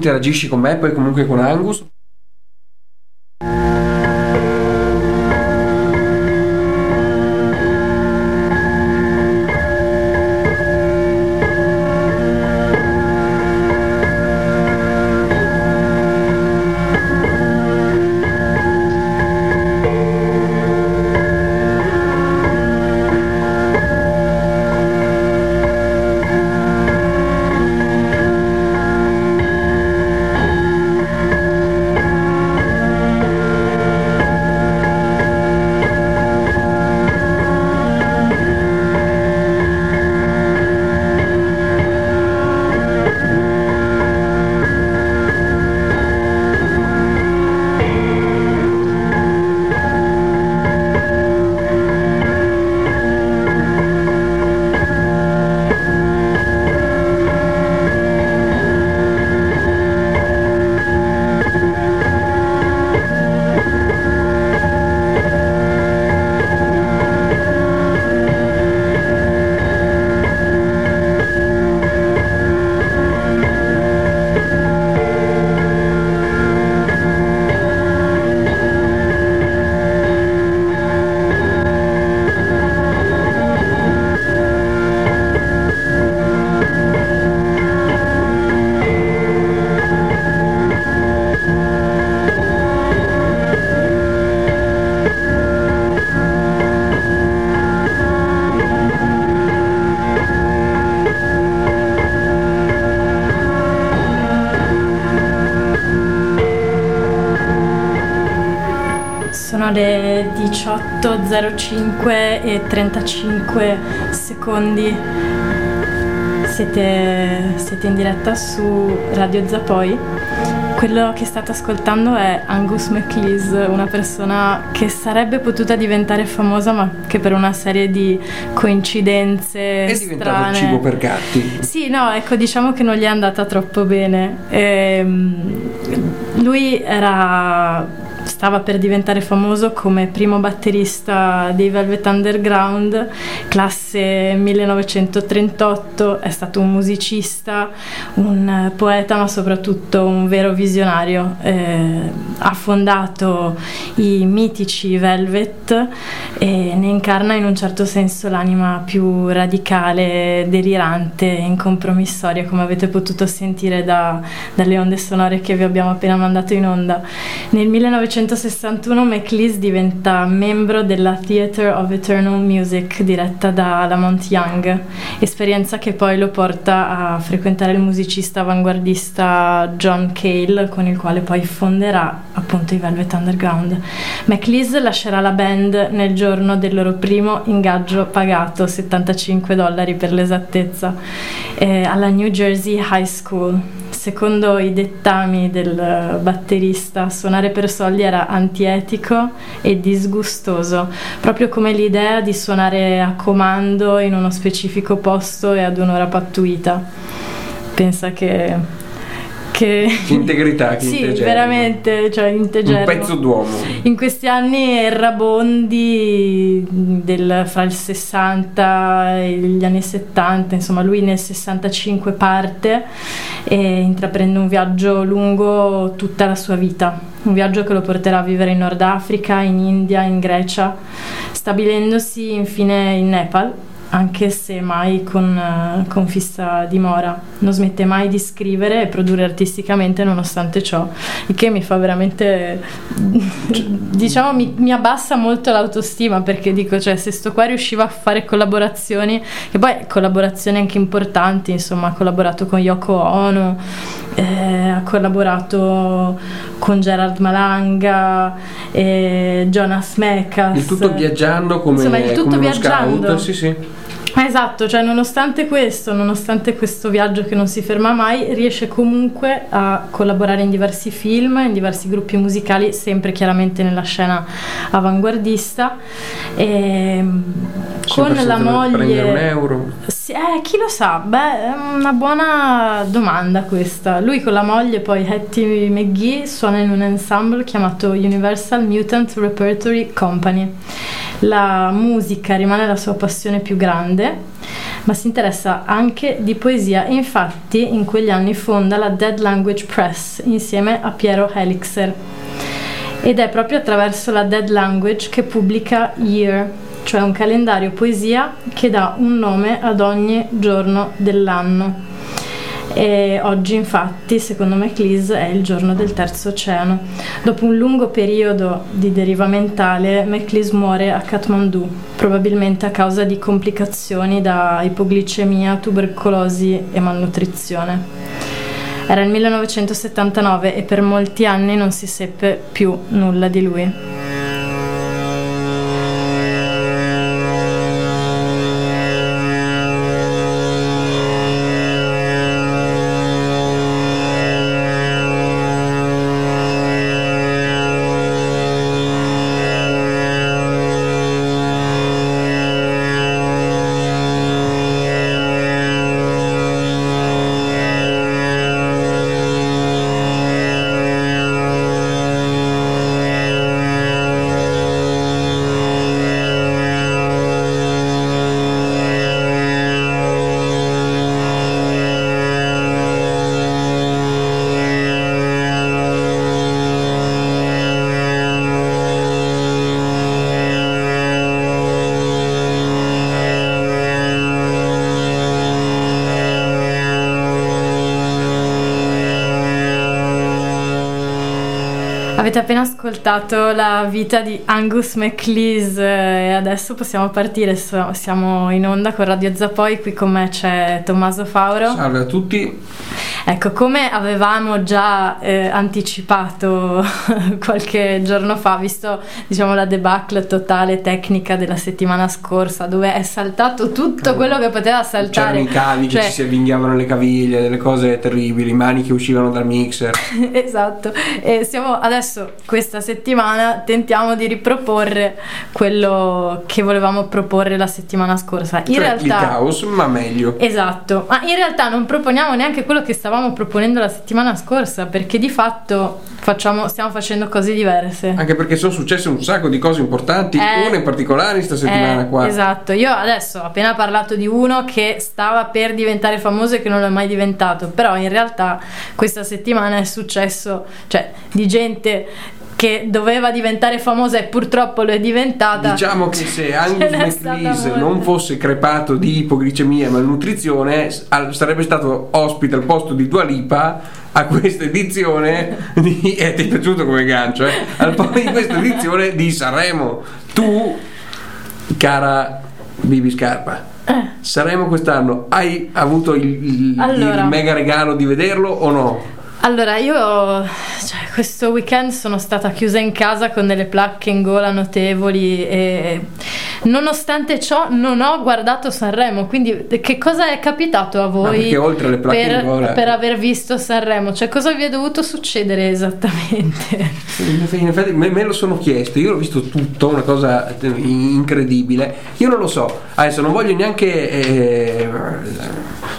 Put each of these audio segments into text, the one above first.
interagisci con me, poi comunque con Angus. 18.05 e 35 secondi. Siete, siete in diretta su Radio Zapoi. Quello che state ascoltando è Angus MacLeese, una persona che sarebbe potuta diventare famosa ma che per una serie di coincidenze È diventato strane... cibo per gatti. Sì, no, ecco, diciamo che non gli è andata troppo bene. Ehm, lui era stava per diventare famoso come primo batterista dei Velvet Underground, classe 1938, è stato un musicista, un poeta ma soprattutto un vero visionario. Eh, ha fondato i mitici Velvet e ne incarna in un certo senso l'anima più radicale, delirante, incompromissoria, come avete potuto sentire da, dalle onde sonore che vi abbiamo appena mandato in onda. Nel 1961 McLeese diventa membro della Theatre of Eternal Music diretta da Lamont Young, esperienza che poi lo porta a frequentare il musicista avanguardista John Cale, con il quale poi fonderà appunto i Velvet Underground. McLeese lascerà la band nel giorno del loro primo ingaggio pagato, 75 dollari per l'esattezza, eh, alla New Jersey High School. Secondo i dettami del batterista, suonare per soldi era antietico e disgustoso, proprio come l'idea di suonare a comando in uno specifico posto e ad un'ora pattuita. Pensa che che... Integrità, che sì, integerrimo. veramente, cioè integerrimo. Un pezzo d'uomo. In questi anni errabondi del, fra il 60 e gli anni 70, insomma lui nel 65 parte e intraprende un viaggio lungo tutta la sua vita, un viaggio che lo porterà a vivere in Nord Africa, in India, in Grecia, stabilendosi infine in Nepal anche se mai con, eh, con fissa dimora. Non smette mai di scrivere e produrre artisticamente nonostante ciò, il che mi fa veramente, diciamo, mi, mi abbassa molto l'autostima perché dico, cioè, se sto qua riusciva a fare collaborazioni, e poi collaborazioni anche importanti, insomma, ha collaborato con Yoko Ono, eh, ha collaborato con Gerard Malanga, e Jonas Mekas. Il tutto viaggiando come, Insomma, il tutto viaggiando. scout. Sì, sì. Esatto, cioè nonostante questo, nonostante questo viaggio che non si ferma mai, riesce comunque a collaborare in diversi film, in diversi gruppi musicali, sempre chiaramente nella scena avanguardista. E con la senza prendere un moglie... euro. Sì, eh, chi lo sa? Beh, è una buona domanda questa. Lui con la moglie, poi Hattie McGee, suona in un ensemble chiamato Universal Mutant Repertory Company. La musica rimane la sua passione più grande, ma si interessa anche di poesia infatti in quegli anni fonda la Dead Language Press insieme a Piero Helixer. Ed è proprio attraverso la Dead Language che pubblica Year, cioè un calendario poesia che dà un nome ad ogni giorno dell'anno. E oggi infatti, secondo McLeese, è il giorno del terzo oceano. Dopo un lungo periodo di deriva mentale, McLeese muore a Kathmandu, probabilmente a causa di complicazioni da ipoglicemia, tubercolosi e malnutrizione. Era il 1979 e per molti anni non si seppe più nulla di lui. Avete appena ascoltato la vita di Angus MacLeese e adesso possiamo partire, siamo in onda con Radio Zappoi, qui con me c'è Tommaso Fauro. Salve a tutti. Ecco, come avevamo già eh, anticipato qualche giorno fa, visto diciamo, la debacle totale tecnica della settimana scorsa, dove è saltato tutto quello che poteva saltare. C'erano i cavi cioè... che ci si avvinghiavano le caviglie, delle cose terribili, mani che uscivano dal mixer. esatto, e siamo adesso, questa settimana, tentiamo di riproporre quello che volevamo proporre la settimana scorsa. In cioè, realtà... Il caos, ma meglio. Esatto, ma in realtà non proponiamo neanche quello che stavamo stavamo proponendo la settimana scorsa, perché di fatto facciamo, stiamo facendo cose diverse. Anche perché sono successe un sacco di cose importanti, eh, una in particolare questa settimana eh, qua. Esatto, io adesso ho appena parlato di uno che stava per diventare famoso e che non è mai diventato, però in realtà questa settimana è successo, cioè di gente che doveva diventare famosa e purtroppo lo è diventata. Diciamo che se Angus McLeese non fosse crepato di ipoglicemia e malnutrizione, sarebbe stato ospite al posto di Dua Lipa a questa edizione di eh, ti è piaciuto come gancio, eh? Al posto di questa edizione di Sanremo. Tu, cara Bibi Scarpa. Eh. Sanremo quest'anno hai avuto il, il, allora. il mega regalo di vederlo o no? Allora, io cioè, questo weekend sono stata chiusa in casa con delle placche in gola notevoli e nonostante ciò non ho guardato Sanremo, quindi che cosa è capitato a voi oltre alle placche per, in gola... per aver visto Sanremo? Cioè cosa vi è dovuto succedere esattamente? In effetti me, me lo sono chiesto, io ho visto tutto, una cosa incredibile, io non lo so, adesso non voglio neanche eh,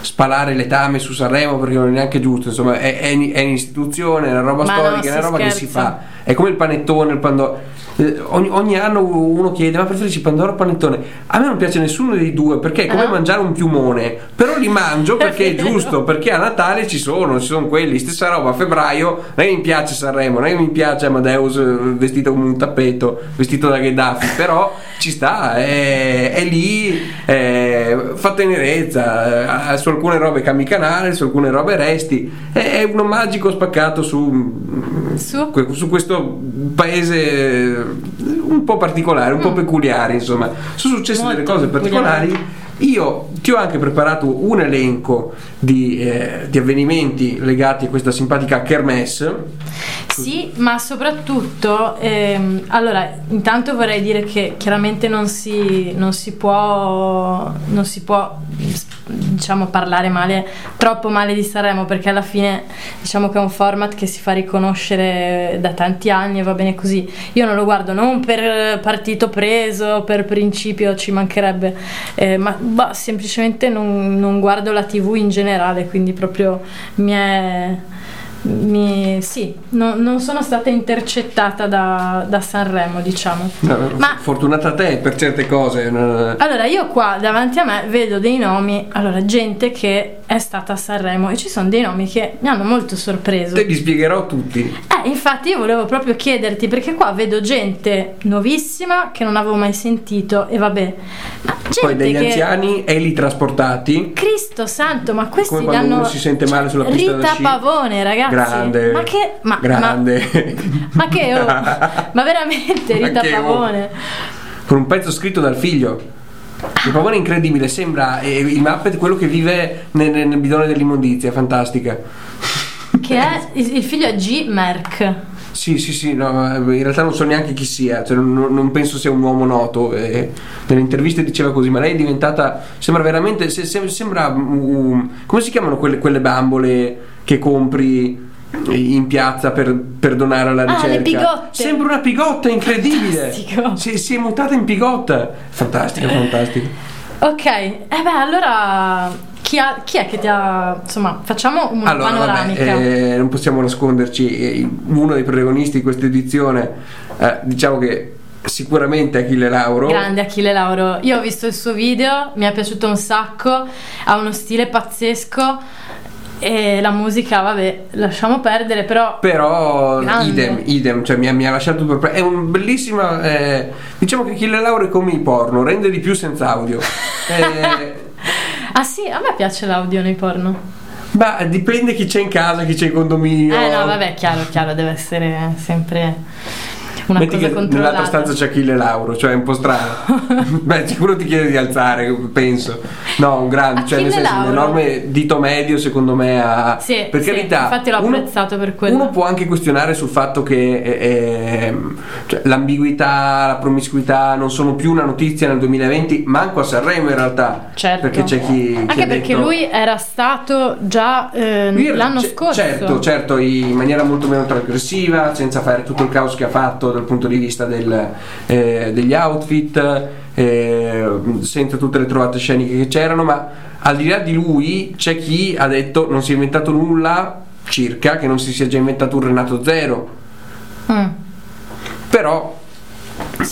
spalare letame su Sanremo perché non è neanche giusto, insomma è, è è un'istituzione, è una roba ma storica, è una roba scherza. che si fa. È come il panettone, il pandoro. Eh, ogni, ogni, anno uno chiede: Ma preferisci pandoro o panettone? A me non piace nessuno dei due perché è come uh-huh. mangiare un piumone. Però li mangio perché è giusto, perché a Natale ci sono, ci sono quelli. Stessa roba a febbraio. Non mi piace Sanremo, non mi piace Amadeus eh, vestito come un tappeto, vestito da Gheddafi. Però ci sta, è, è lì, è, fa tenerezza. Su alcune robe cambi canale, su alcune robe resti. È, è uno magico spaccato su, su? su questo paese un po' particolare, un mm. po' peculiare, insomma. Sono successe Molto delle cose particolari. Io ti ho anche preparato un elenco di, eh, di, avvenimenti legati a questa simpatica kermesse. Sì, ma soprattutto, ehm, allora, intanto vorrei dire che chiaramente non si, non si può, non si può diciamo parlare male, troppo male di Sanremo perché alla fine diciamo che è un format che si fa riconoscere da tanti anni e va bene così. Io non lo guardo non per partito preso, per principio ci mancherebbe, eh, ma bah, semplicemente non, non guardo la tv in generale, quindi proprio mi è mi, sì, no- non sono stata intercettata da, da Sanremo, diciamo. No, Ma- Fortunata te per certe cose. Allora, io qua davanti a me vedo dei nomi, allora, gente che è stata a Sanremo e ci sono dei nomi che mi hanno molto sorpreso. Te li spiegherò tutti. Eh, infatti io volevo proprio chiederti perché qua vedo gente nuovissima che non avevo mai sentito e vabbè, ma Poi degli che anziani e li trasportati. Cristo santo, ma questi Come quando hanno uno si sente male sulla pista da Rita. Pavone, ragazzi. Grande. Ma che ma, grande. Ma, ma che oh, ma veramente Rita oh. Pavone. Con un pezzo scritto dal figlio. Il pavone è incredibile, sembra eh, il Muppet quello che vive nel, nel bidone dell'immondizia, fantastica. Che è il il figlio è G. Merck. Sì, sì, sì, no, in realtà non so neanche chi sia, cioè non, non penso sia un uomo noto. eh, nelle interviste diceva così, ma lei è diventata. Sembra veramente. se- se- sembra. um, come si chiamano quelle, quelle bambole che compri in piazza per, per donare alla Ah, ricerca? le pigotte. Sembra una pigotta incredibile. Fantastico. Si, si è mutata in pigotta. Fantastica, fantastica. Ok, eh beh, allora chi, ha- chi è che ti ha insomma, facciamo una Allora, vabbè, panoramica. eh, non possiamo nasconderci, eh, uno dei protagonisti di questa edizione, eh, diciamo che sicuramente Achille Lauro. Grande Achille Lauro, io ho visto il suo video, mi è piaciuto un sacco, ha uno stile pazzesco e la musica, vabbè, lasciamo perdere, però Però Grande. idem, idem, cioè mi ha, mi ha lasciato perplesso. È un bellissima. eh, diciamo che Achille Lauro è come il porno, rende di più senza audio. Eh, Ah sì, a me piace l'audio nei porno. ma dipende chi c'è in casa, chi c'è in condominio. Eh no, vabbè, chiaro, chiaro, deve essere sempre una Metti cosa che nell'altra stanza c'è Achille Lauro, cioè è un po' strano. Beh, sicuro ti chiede di alzare, penso. No, un grande, cioè nel Achille senso un Lauro. enorme dito medio, secondo me. Ha, Sì, per sì, carità, infatti l'ho uno- apprezzato per quello. Uno può anche questionare sul fatto che eh, ehm, cioè, l'ambiguità, la promiscuità non sono più una notizia nel 2020, manco a Sanremo in realtà. Certo. Perché c'è chi. chi Anche ha perché detto- lui era stato già eh, l'anno ce- scorso. Certo, certo, in maniera molto meno trasgressiva, senza fare tutto il caos che ha fatto dal punto di vista del, eh, degli outfit, eh, senza tutte le trovate sceniche che c'erano, ma al di là di lui c'è chi ha detto non si è inventato nulla, circa, che non si sia già inventato un Renato Zero. Mm. Però,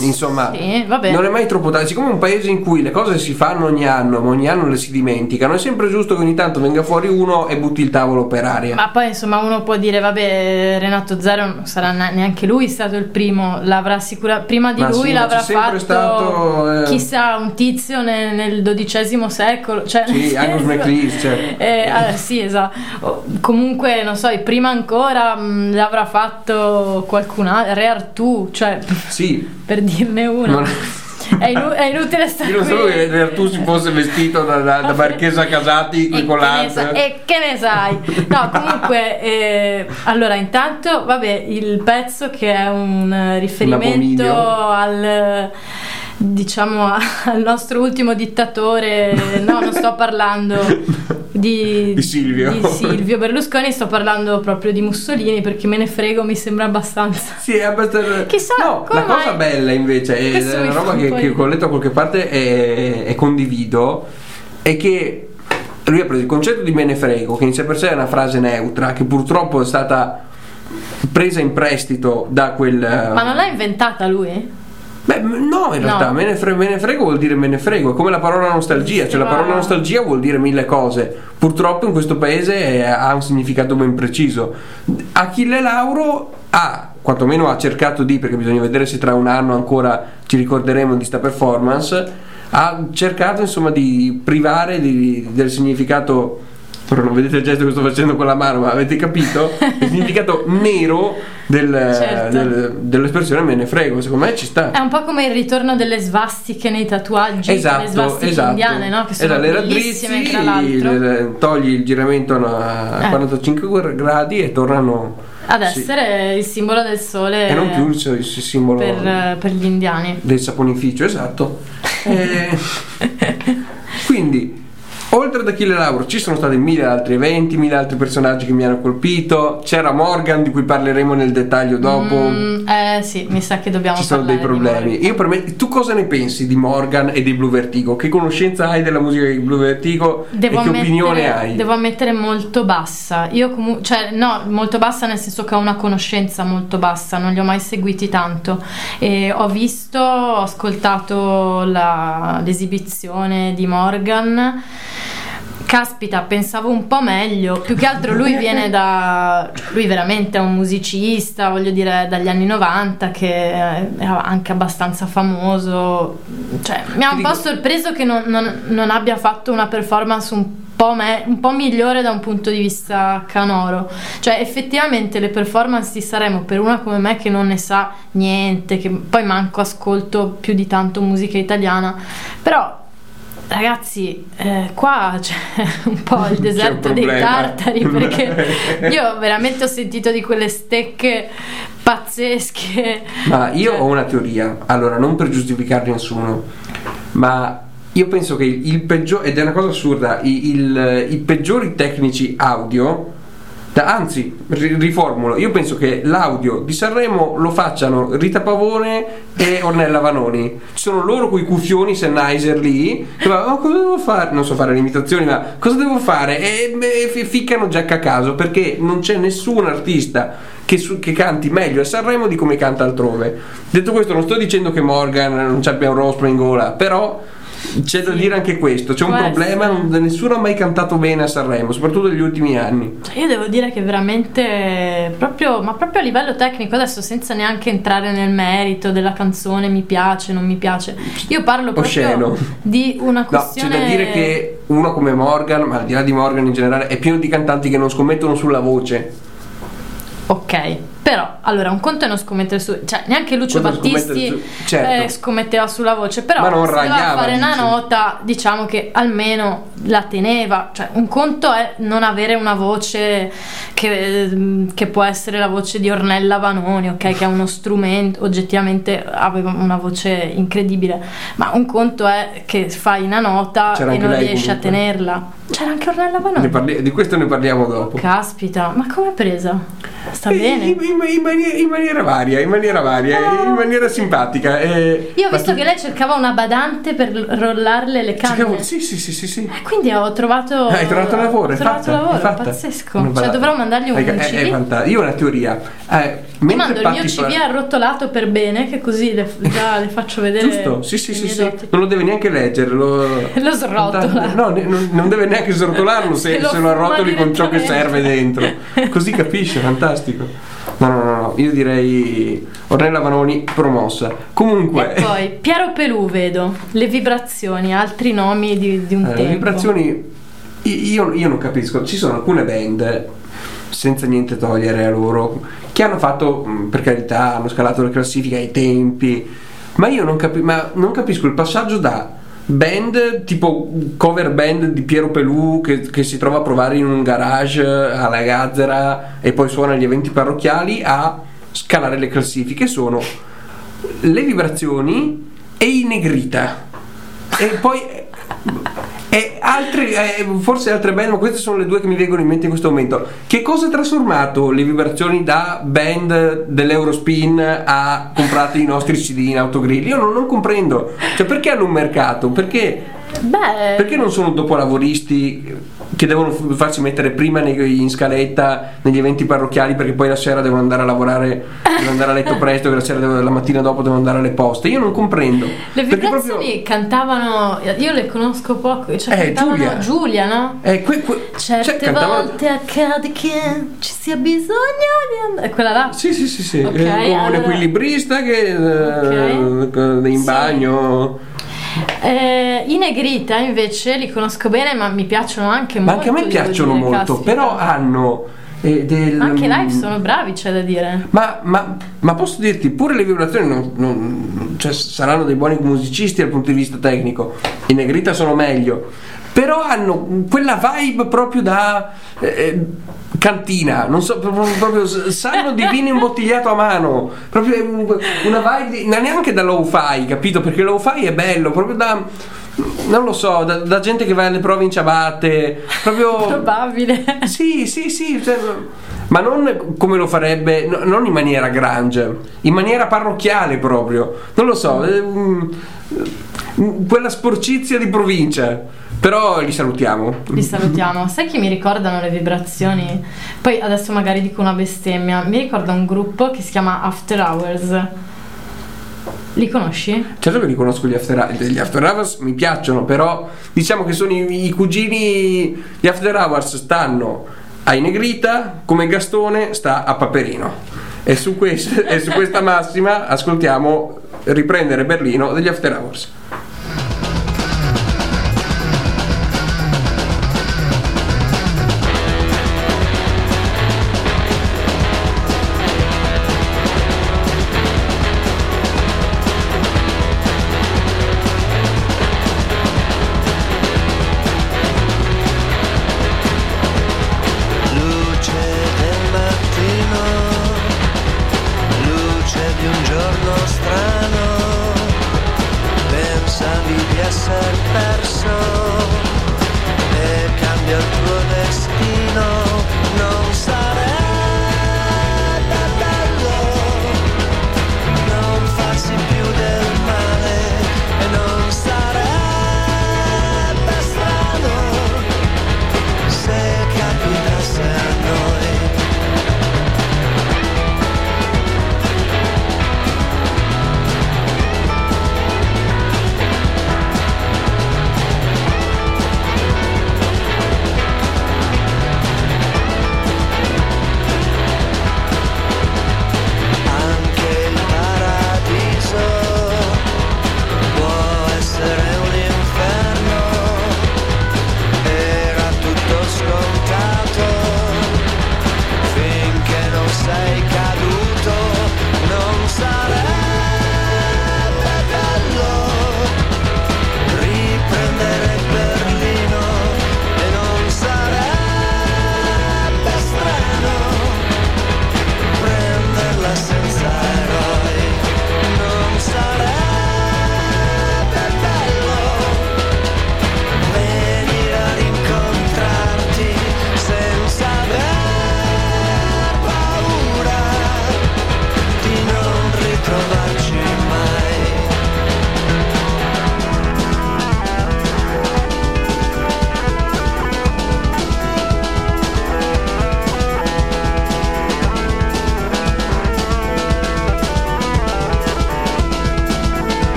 insomma, Sì, non è mai troppo tardi. Siccome è un paese in cui le cose si fanno ogni anno, ma ogni anno le si dimenticano, è sempre giusto che ogni tanto venga fuori uno e butti il tavolo per aria. Ma poi insomma uno può dire vabbè Renato Zero non sarà neanche lui stato il primo, l'avrà sicuramente prima di Ma lui sì, l'avrà fatto stato, eh, chissà un tizio nel, nel XII secolo, cioè Sì, Angus MacLeese, certo. Eh, ah, sì, esatto. Comunque non so, prima ancora mh, l'avrà fatto qualcun altro, Re Artù, cioè Sì, per dirne una. Non- È, inu- è inutile stare io non sapevo che tu si fosse vestito da, da, da Marchesa Casati E che, con sa- e che ne sai? No, comunque, eh, allora intanto, vabbè, il pezzo che è un eh, riferimento al diciamo al nostro ultimo dittatore, no, non sto parlando di, Di Silvio. di Silvio Berlusconi, sto parlando proprio di Mussolini perché me ne frego, mi sembra abbastanza. Sì, è abbastanza. Chissà, no, la cosa mai? bella invece, è Questo una roba che, che ho letto da qualche parte e, e condivido, è che lui ha preso il concetto di me ne frego, che in sé per sé è una frase neutra, che purtroppo è stata presa in prestito da quel. Ma non l'ha inventata lui? Beh, no, in realtà, No. Me, ne frego, me ne frego vuol dire me ne frego, è come la parola nostalgia, cioè la parola nostalgia vuol dire mille cose. Purtroppo in questo paese è- ha un significato ben preciso. Achille Lauro ha, quantomeno ha cercato di, perché bisogna vedere se tra un anno ancora ci ricorderemo di sta performance, ha cercato insomma di privare di- del significato però non vedete il gesto che sto facendo con la mano, ma avete capito? Il significato nero del- Certo. del- dell'espressione me ne frego, secondo me ci sta. È un po' come il ritorno delle svastiche nei tatuaggi, le Esatto, svastiche esatto. indiane, no? Che sono le bellissime tra l'altro. le- togli il giramento a Eh. 45 gradi e tornano Ad sì. essere il simbolo del sole e non più il, il simbolo per, per gli indiani. del saponificio, esatto. Eh, quindi oltre ad Achille Lauro ci sono stati mille altri eventi, mille altri personaggi che mi hanno colpito. C'era Morgan di cui parleremo nel dettaglio dopo. Mm, eh sì, mi sa che dobbiamo Ci sono dei di problemi. Morgan. Io per me, tu cosa ne pensi di Morgan e dei Blue Vertigo? Che conoscenza hai della musica dei Blue Vertigo Devo e che ammettere, opinione hai? Devo ammettere molto bassa. Io comunque, cioè, no, molto bassa nel senso che ho una conoscenza molto bassa, non li ho mai seguiti tanto. E ho visto, ho ascoltato la- l'esibizione di Morgan. Caspita, pensavo un po' meglio. Più che altro lui viene da. Lui veramente è un musicista, voglio dire, dagli anni 90, che era anche abbastanza famoso. Cioè, mi ha un po' sorpreso che non, non- non abbia fatto una performance un po', me- un po' migliore da un punto di vista canoro. Cioè, effettivamente le performance di Sanremo per una come me che non ne sa niente, che poi manco ascolto più di tanto musica italiana, però. Ragazzi, eh, qua c'è un po' il deserto dei tartari perché io veramente ho sentito di quelle stecche pazzesche. Ma io Cioè, ho una teoria, allora non per giustificare nessuno, ma io penso che il peggiore, ed è una cosa assurda, i, il- i peggiori tecnici audio, da- anzi, ri- riformulo, io penso che l'audio di Sanremo lo facciano Rita Pavone e Ornella Vanoni. Ci sono loro con i cuffioni Sennheiser lì, che va, "Oh, cosa devo fare? Non so fare le imitazioni, ma cosa devo fare? E, e fi- ficcano Jack a caso perché non c'è nessun artista che, su- che canti meglio a Sanremo di come canta altrove. Detto questo, non sto dicendo che Morgan non abbia un rostro in gola, però c'è da dire anche questo: c'è un problema, non- nessuno ha mai cantato bene a Sanremo, soprattutto negli ultimi anni. Cioè, io devo dire che veramente proprio, ma proprio a livello tecnico, adesso senza neanche entrare nel merito della canzone, mi piace, non mi piace. Io parlo proprio Osceno. di una No, c'è questione. da dire che uno come Morgan, ma al di là di Morgan in generale, è pieno di cantanti che non scommettono sulla voce. Ok, però allora un conto è non scommettere su, cioè neanche Lucio è Battisti su- certo. eh, scommetteva sulla voce, però Ma non se doveva ragliava, fare una dici. nota, diciamo che almeno la teneva, cioè un conto è non avere una voce che, che può essere la voce di Ornella Vanoni, ok, che è uno strumento, oggettivamente aveva una voce incredibile, ma un conto è che fai una nota C'era e non riesci a comunque. tenerla. C'era anche Ornella Vanoni. Parli- di questo ne parliamo dopo. Caspita, ma come presa? Sta Eh, bene? In, in- in maniera, in maniera varia, in maniera varia, Oh. in maniera simpatica. eh, Io ho visto tu- che lei cercava una badante per rollarle le canne. cercavo- Sì, sì, sì, sì, sì. E quindi ho trovato. Hai trovato lavoro, Ho trovato fatta, lavoro, fatta. pazzesco. Una Cioè, dovrò mandargli un è- CV. è fanta- Io ho una teoria. Eh, Ti mando il mio CV arrotolato per bene, che così le, già le faccio vedere. Giusto, sì, sì, sì, sì. Non lo deve neanche leggere, lo, Lo srotola. No, ne- non, non deve neanche srotolarlo se, Se lo se lo arrotoli con ciò che serve dentro. Così capisce, fantastico. No, no, no, no, io direi Ornella Vanoni promossa. Comunque, E poi Piero Pelù vedo, le vibrazioni, altri nomi di, di un eh, tempo. le vibrazioni io, io non capisco, ci sono alcune band senza niente togliere a loro che hanno fatto, mh, per carità, hanno scalato le classifiche ai tempi, ma io non, capi- ma non capisco il passaggio da band tipo cover band di Piero Pelù che, che si trova a provare in un garage alla Gazzera e poi suona agli eventi parrocchiali a scalare le classifiche. Sono le vibrazioni e i negrita. E poi e altre, eh, forse altre band, ma queste sono le due che mi vengono in mente in questo momento. Che cosa ha trasformato le vibrazioni da band dell'Eurospin a comprate i nostri CD in autogrill? Io non, non comprendo. Cioè, perché hanno un mercato? Perché, Beh, perché non sono dopolavoristi che devono farsi mettere prima in scaletta negli eventi parrocchiali perché poi la sera devono andare a lavorare, devono andare a letto presto, che la, sera devo- la mattina dopo devono andare alle poste? Io non comprendo. le vibrazioni proprio- cantavano, io le conosco poco, cioè Eh, cantavano Giulia. Giulia, no? Eh, que- que- Certe cioè, cantavano- volte accade che ci sia bisogno di andare. Quella là? Sì, sì, sì, sì. Ok, Eh, come un allora- equilibrista che eh, Ok. in Sì. Eh, I Negrita invece li conosco bene, ma mi piacciono anche Ma molto. anche a me piacciono molto, caspita. però hanno eh, del. Anche live sono bravi, c'è da dire. Ma, ma- ma posso dirti, pure le vibrazioni non- non- cioè, saranno dei buoni musicisti dal punto di vista tecnico. I Negrita sono meglio. Però hanno quella vibe proprio da eh, cantina, non so, proprio, proprio sanno di vino imbottigliato a mano. Proprio un- una vibe, di- ma neanche da low-fi, capito? Perché low-fi è bello, proprio da non lo so, da, da gente che va alle prove in ciabatte, proprio... Probabile. Sì, sì, sì, cioè, ma non come lo farebbe, no- non in maniera grange, in maniera parrocchiale proprio, non lo so, eh, quella sporcizia di provincia. Però li salutiamo. Li salutiamo. Sai che mi ricordano le vibrazioni? Poi adesso magari dico una bestemmia. Mi ricorda un gruppo che si chiama After Hours. Li conosci? Certo che riconosco gli after, gli after hours, mi piacciono, però diciamo che sono i, i cugini. Gli after hours stanno a Inegrita come Gastone sta a Paperino. E su, quest- e su questa massima ascoltiamo riprendere Berlino degli after hours.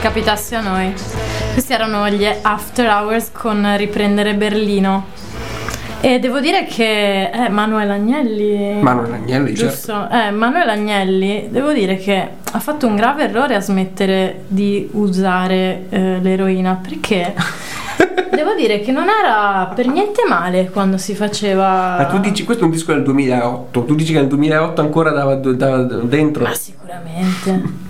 Capitasse a noi. Questi erano gli After Hours con Riprendere Berlino. E devo dire che eh, Manuel Agnelli. Manuel Agnelli, certo. Giusto? Eh, Manuel Agnelli, devo dire che ha fatto un grave errore a smettere di usare eh, l'eroina perché devo dire che non era per niente male quando si faceva. Ma tu dici, questo è un disco del 2008, tu dici che nel 2008 ancora dava, dava dentro, Ma sicuramente.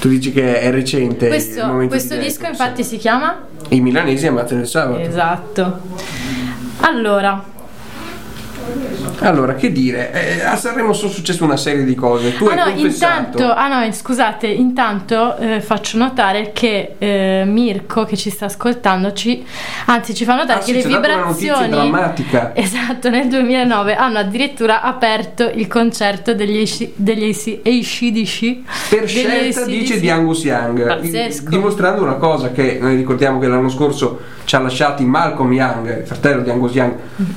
tu dici che è recente. Questo, questo di disco infatti si chiama. I milanesi ammazzano il sabato. Esatto. Allora, Allora, che dire, eh, a Sanremo sono successe una serie di cose. Tu ah hai no, intanto, ah no, scusate, intanto eh, faccio notare che eh, Mirko che ci sta ascoltando ci, anzi ci fa notare Ah, che sì, le vibrazioni drammatica. Esatto, nel 2009 hanno addirittura aperto il concerto degli AC degli AC ACDC Per scelta dice di Angus Young, Pazzesco. dimostrando una cosa che noi ricordiamo che l'anno scorso ci ha lasciati Malcolm Young, fratello di Angus Young,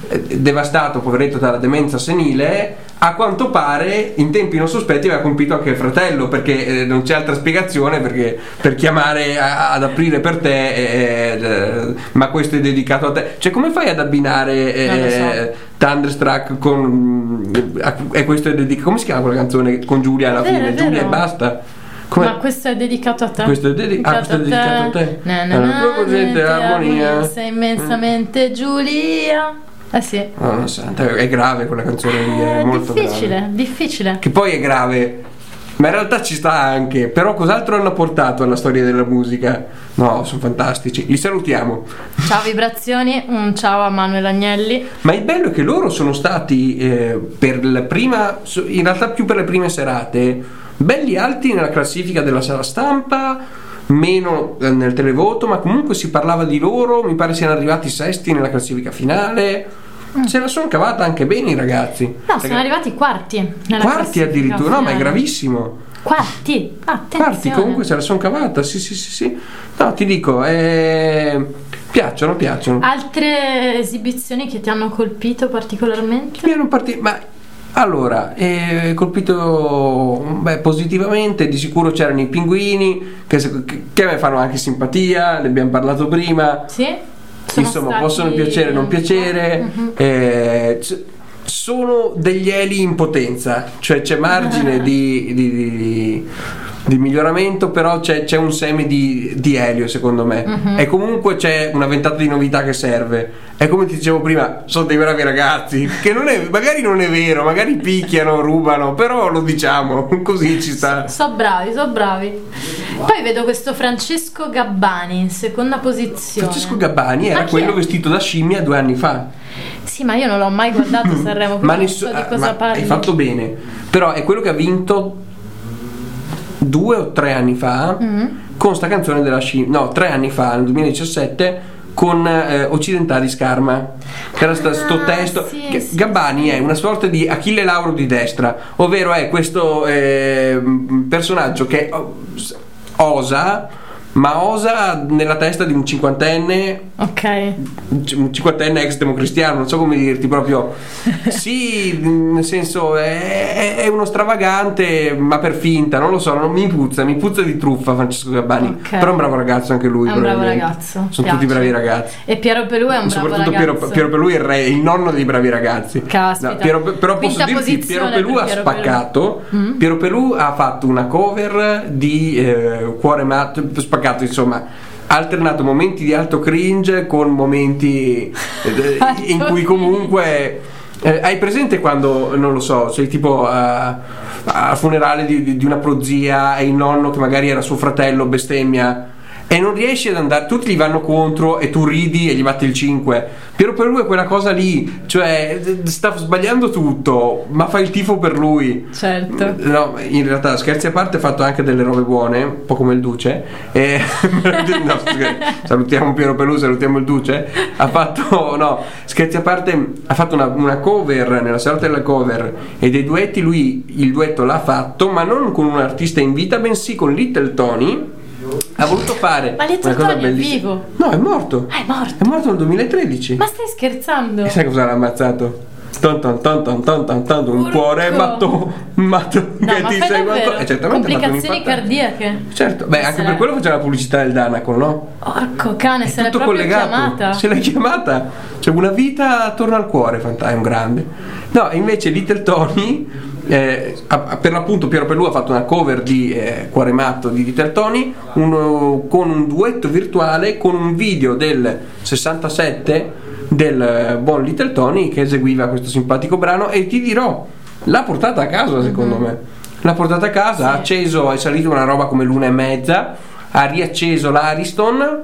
eh, devastato, poveretto dalla demenza demenza senile, a quanto pare in tempi non sospetti aveva colpito anche il fratello, perché eh, non c'è altra spiegazione perché, per chiamare a- ad aprire per te, eh, eh, ma questo è dedicato a te. Cioè come fai ad abbinare lo so. eh, Thunderstruck con... eh, e questo è dedicato... Come si chiama quella canzone con Giulia alla vero, fine? Giulia e basta. Come- Ma questo è dedicato a te. Questo è dedi- ah, questo è dedicato a te. Na, na, na, tua cosciente mente armonia. Sei immensamente Giulia. Eh sì. No, santa, è grave quella canzone lì, è È molto difficile, grave. difficile. Che poi è grave, ma in realtà ci sta anche. Però cos'altro hanno portato alla storia della musica? No, sono fantastici. Li salutiamo. Ciao vibrazioni, un ciao a Manuel Agnelli. Ma il bello è che loro sono stati eh, per la prima, in realtà più per le prime serate, belli alti nella classifica della sala stampa, meno eh, nel televoto, ma comunque si parlava di loro, mi pare siano arrivati sesti nella classifica finale. Se la sono cavata anche bene i ragazzi. Mm. No, sono Raga- arrivati quarti. Quarti addirittura, no, ma è gravissimo. Quarti, attenzione. Quarti comunque se la sono cavata, sì, sì, sì, sì. No, ti dico, eh, piacciono, piacciono. Altre esibizioni che ti hanno colpito particolarmente? Mi erano partiti, ma allora, eh, colpito beh, positivamente, di sicuro c'erano i pinguini che, che a me fanno anche simpatia, ne abbiamo parlato prima. Sì? Sono Insomma, stati- possono piacere o non piacere. Mhm. eh, c- sono degli eli in potenza, cioè c'è margine di, di- di- di miglioramento, però c'è, c'è un seme di, di elio secondo me. Mhm. E comunque c'è una ventata di novità che serve. E come ti dicevo prima, sono dei bravi ragazzi, che non è, magari non è vero, magari picchiano, rubano, però lo diciamo, così ci sta. So bravi, so bravi. Poi vedo questo Francesco Gabbani in seconda posizione. Francesco Gabbani era quello vestito da scimmia due anni fa. Sì, ma io non l'ho mai guardato Sanremo, ma non nessuno so di cosa parli. hai fatto bene però è quello che ha vinto due o tre anni fa Mm. con sta canzone della scimmia no tre anni fa nel 2017 con eh, Occidentali Scarma che era sta- sto Ah, testo sì, che sì, Gabbani sì. è una sorta di Achille Lauro di destra ovvero è questo eh, personaggio che s- osa ma osa nella testa di un cinquantenne Ok. un cinquantenne ex democristiano, non so come dirti proprio. Sì, nel senso è, è uno stravagante, ma per finta, non lo so, non mi puzza, mi puzza di truffa Francesco Gabbani. Ok. Però è un bravo ragazzo anche lui. È un bravo ragazzo. Sono tutti bravi ragazzi. E Piero Pelù è un bravo Soprattutto Piero, ragazzo. Piero Pelù è il, re, il nonno dei bravi ragazzi. Caspita. Piero- però posso Quinta dirti, Piero Pelù ha Piero spaccato. Pelù. Mm? Piero Pelù ha fatto una cover di eh, Cuore Matto, spaccato insomma. Ha alternato momenti di alto cringe con momenti eh, in cui comunque eh, hai presente quando non lo so, sei tipo al funerale di, di- di una prozia e il nonno che magari era suo fratello bestemmia e non riesci ad andare, tutti gli vanno contro e tu ridi e gli batti il 5. Piero per lui è quella cosa lì, cioè sta sbagliando tutto, ma fai il tifo per lui. Certo. No, in realtà scherzi a parte ha fatto anche delle robe buone, un po' come il Duce. E... no, salutiamo Piero Pelù, salutiamo il Duce. Ha fatto, no, scherzi a parte, ha fatto una, una cover nella serata della cover e dei duetti. Lui il duetto l'ha fatto, ma non con un artista in vita, bensì con Little Tony. Ha voluto fare Ma una cosa Tony è bellissima. vivo? No, è morto. Ah, è morto. È morto nel 2013. Ma stai scherzando? E sai cosa l'ha ammazzato? Ton ton ton ton ton ton ton, un cuore matto, matto No, che ma ti sei quanto... Eh, certamente Complicazioni cardiache. Certo, beh, anche Se per l'è- quello faceva la pubblicità del Danacol, no? Porco cane, se l'è Tutto proprio collegato. chiamata. Se l'hai chiamata. C'è una vita attorno al cuore, fanta- è un grande. No, invece Little Tony, eh, per l'appunto Piero Pelù ha fatto una cover di eh, Cuore Matto di Little Tony uno- con un duetto virtuale con un video del 67 del eh, buon Little Tony che eseguiva questo simpatico brano e ti dirò, l'ha portata a casa secondo me. L'ha portata a casa, ha acceso, è salito una roba come l'una e mezza, ha riacceso l'Ariston,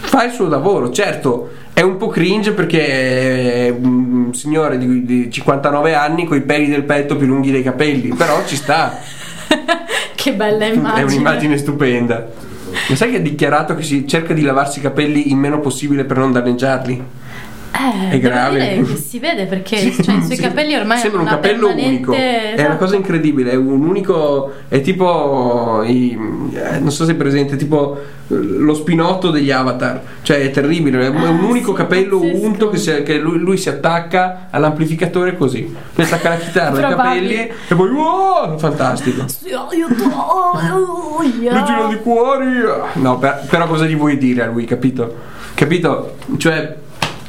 fa il suo lavoro. Certo, è un po' cringe perché è un signore di, di 59 anni con i peli del petto più lunghi dei capelli, però ci sta, che bella immagine. è un'immagine stupenda. Ma sai che ha dichiarato che si cerca di lavarsi i capelli il meno possibile per non danneggiarli? Eh, È grave. si vede perché cioè, i suoi Sì. capelli ormai sembra un capello permanente- unico è una Esatto. cosa incredibile è un unico è tipo i- eh, non so se è presente tipo eh, lo spinotto degli avatar cioè è terribile è un- è Ah, unico sì, capello pazzesco. unto che, si- che lui, lui si attacca all'amplificatore così lui attacca la chitarra Probabile. capelli e poi wow, fantastico aiuto, oh, yeah. Vigilo di cuori no per- però cosa gli vuoi dire a lui capito capito cioè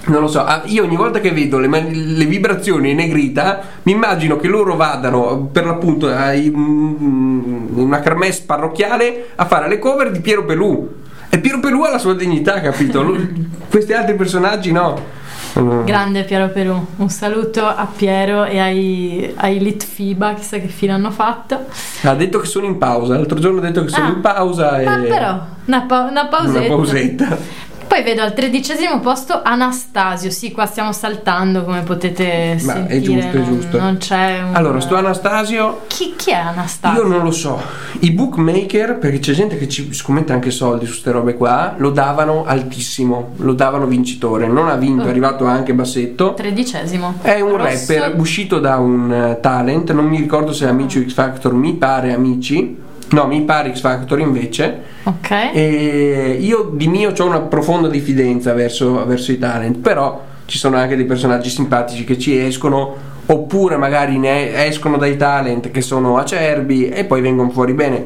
non lo so, ah, io ogni volta che vedo le, le vibrazioni in negrita mi immagino che loro vadano per l'appunto in una kermesse parrocchiale a fare le cover di Piero Pelù e Piero Pelù ha la sua dignità, capito? Questi altri personaggi no. Mm. Grande Piero Perù, un saluto a Piero e ai, ai Litfiba, chissà che fine hanno fatto. Ha detto che sono in pausa, l'altro giorno ha detto che sono Ah, in pausa e Ma però, una, pa- una pausetta. una pausetta. Poi vedo al tredicesimo posto Anastasio, sì, qua stiamo saltando come potete Ma sentire. è giusto, è non, giusto. non c'è un... Allora, sto Anastasio Chi, chi è Anastasio? Io non lo so. I bookmaker, perché c'è gente che ci scommette anche soldi su queste robe qua, lo davano altissimo, lo davano vincitore. Non ha vinto, Oh. è arrivato anche bassetto. Tredicesimo. È un Rosso- rapper uscito da un eh, talent, non mi ricordo se è Amici X Factor, mi pare Amici. No, mi pare X Factor invece. Ok. E io di mio ho una profonda diffidenza verso, verso i talent, però ci sono anche dei personaggi simpatici che ci escono, oppure magari ne escono dai talent che sono acerbi e poi vengono fuori bene.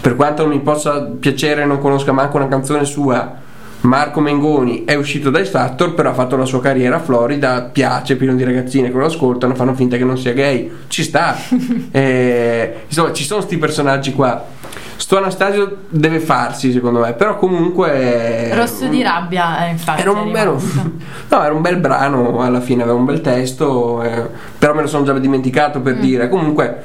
Per quanto non mi possa piacere, non conosca manco una canzone sua. Marco Mengoni è uscito da X Factor, però ha fatto la sua carriera a Florida, piace, pieno di ragazzine che lo ascoltano, fanno finta che non sia gay, ci sta. Eh, insomma, ci sono questi personaggi qua. Sto Anastasio deve farsi, secondo me, però comunque. Rosso di rabbia, eh, infatti. Era un, rimasto. no, era un bel brano alla fine, aveva un bel testo, eh, però me lo sono già dimenticato Mm. per dire. Comunque,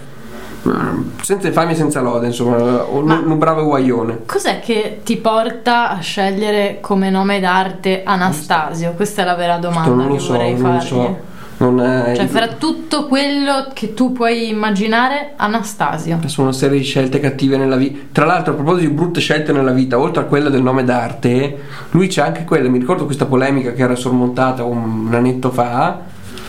senza fame e senza lode, insomma, un, un bravo guaglione. Cos'è che ti porta a scegliere come nome d'arte Anastasio? Questa è la vera domanda non lo che so, vorrei non lo fargli. so. Non è- Cioè, fra tutto quello che tu puoi immaginare, Anastasio. sono una serie di scelte cattive nella vita. Tra l'altro, a proposito di brutte scelte nella vita, oltre a quella del nome d'arte, lui c'è anche quella. Mi ricordo questa polemica che era sormontata un annetto fa.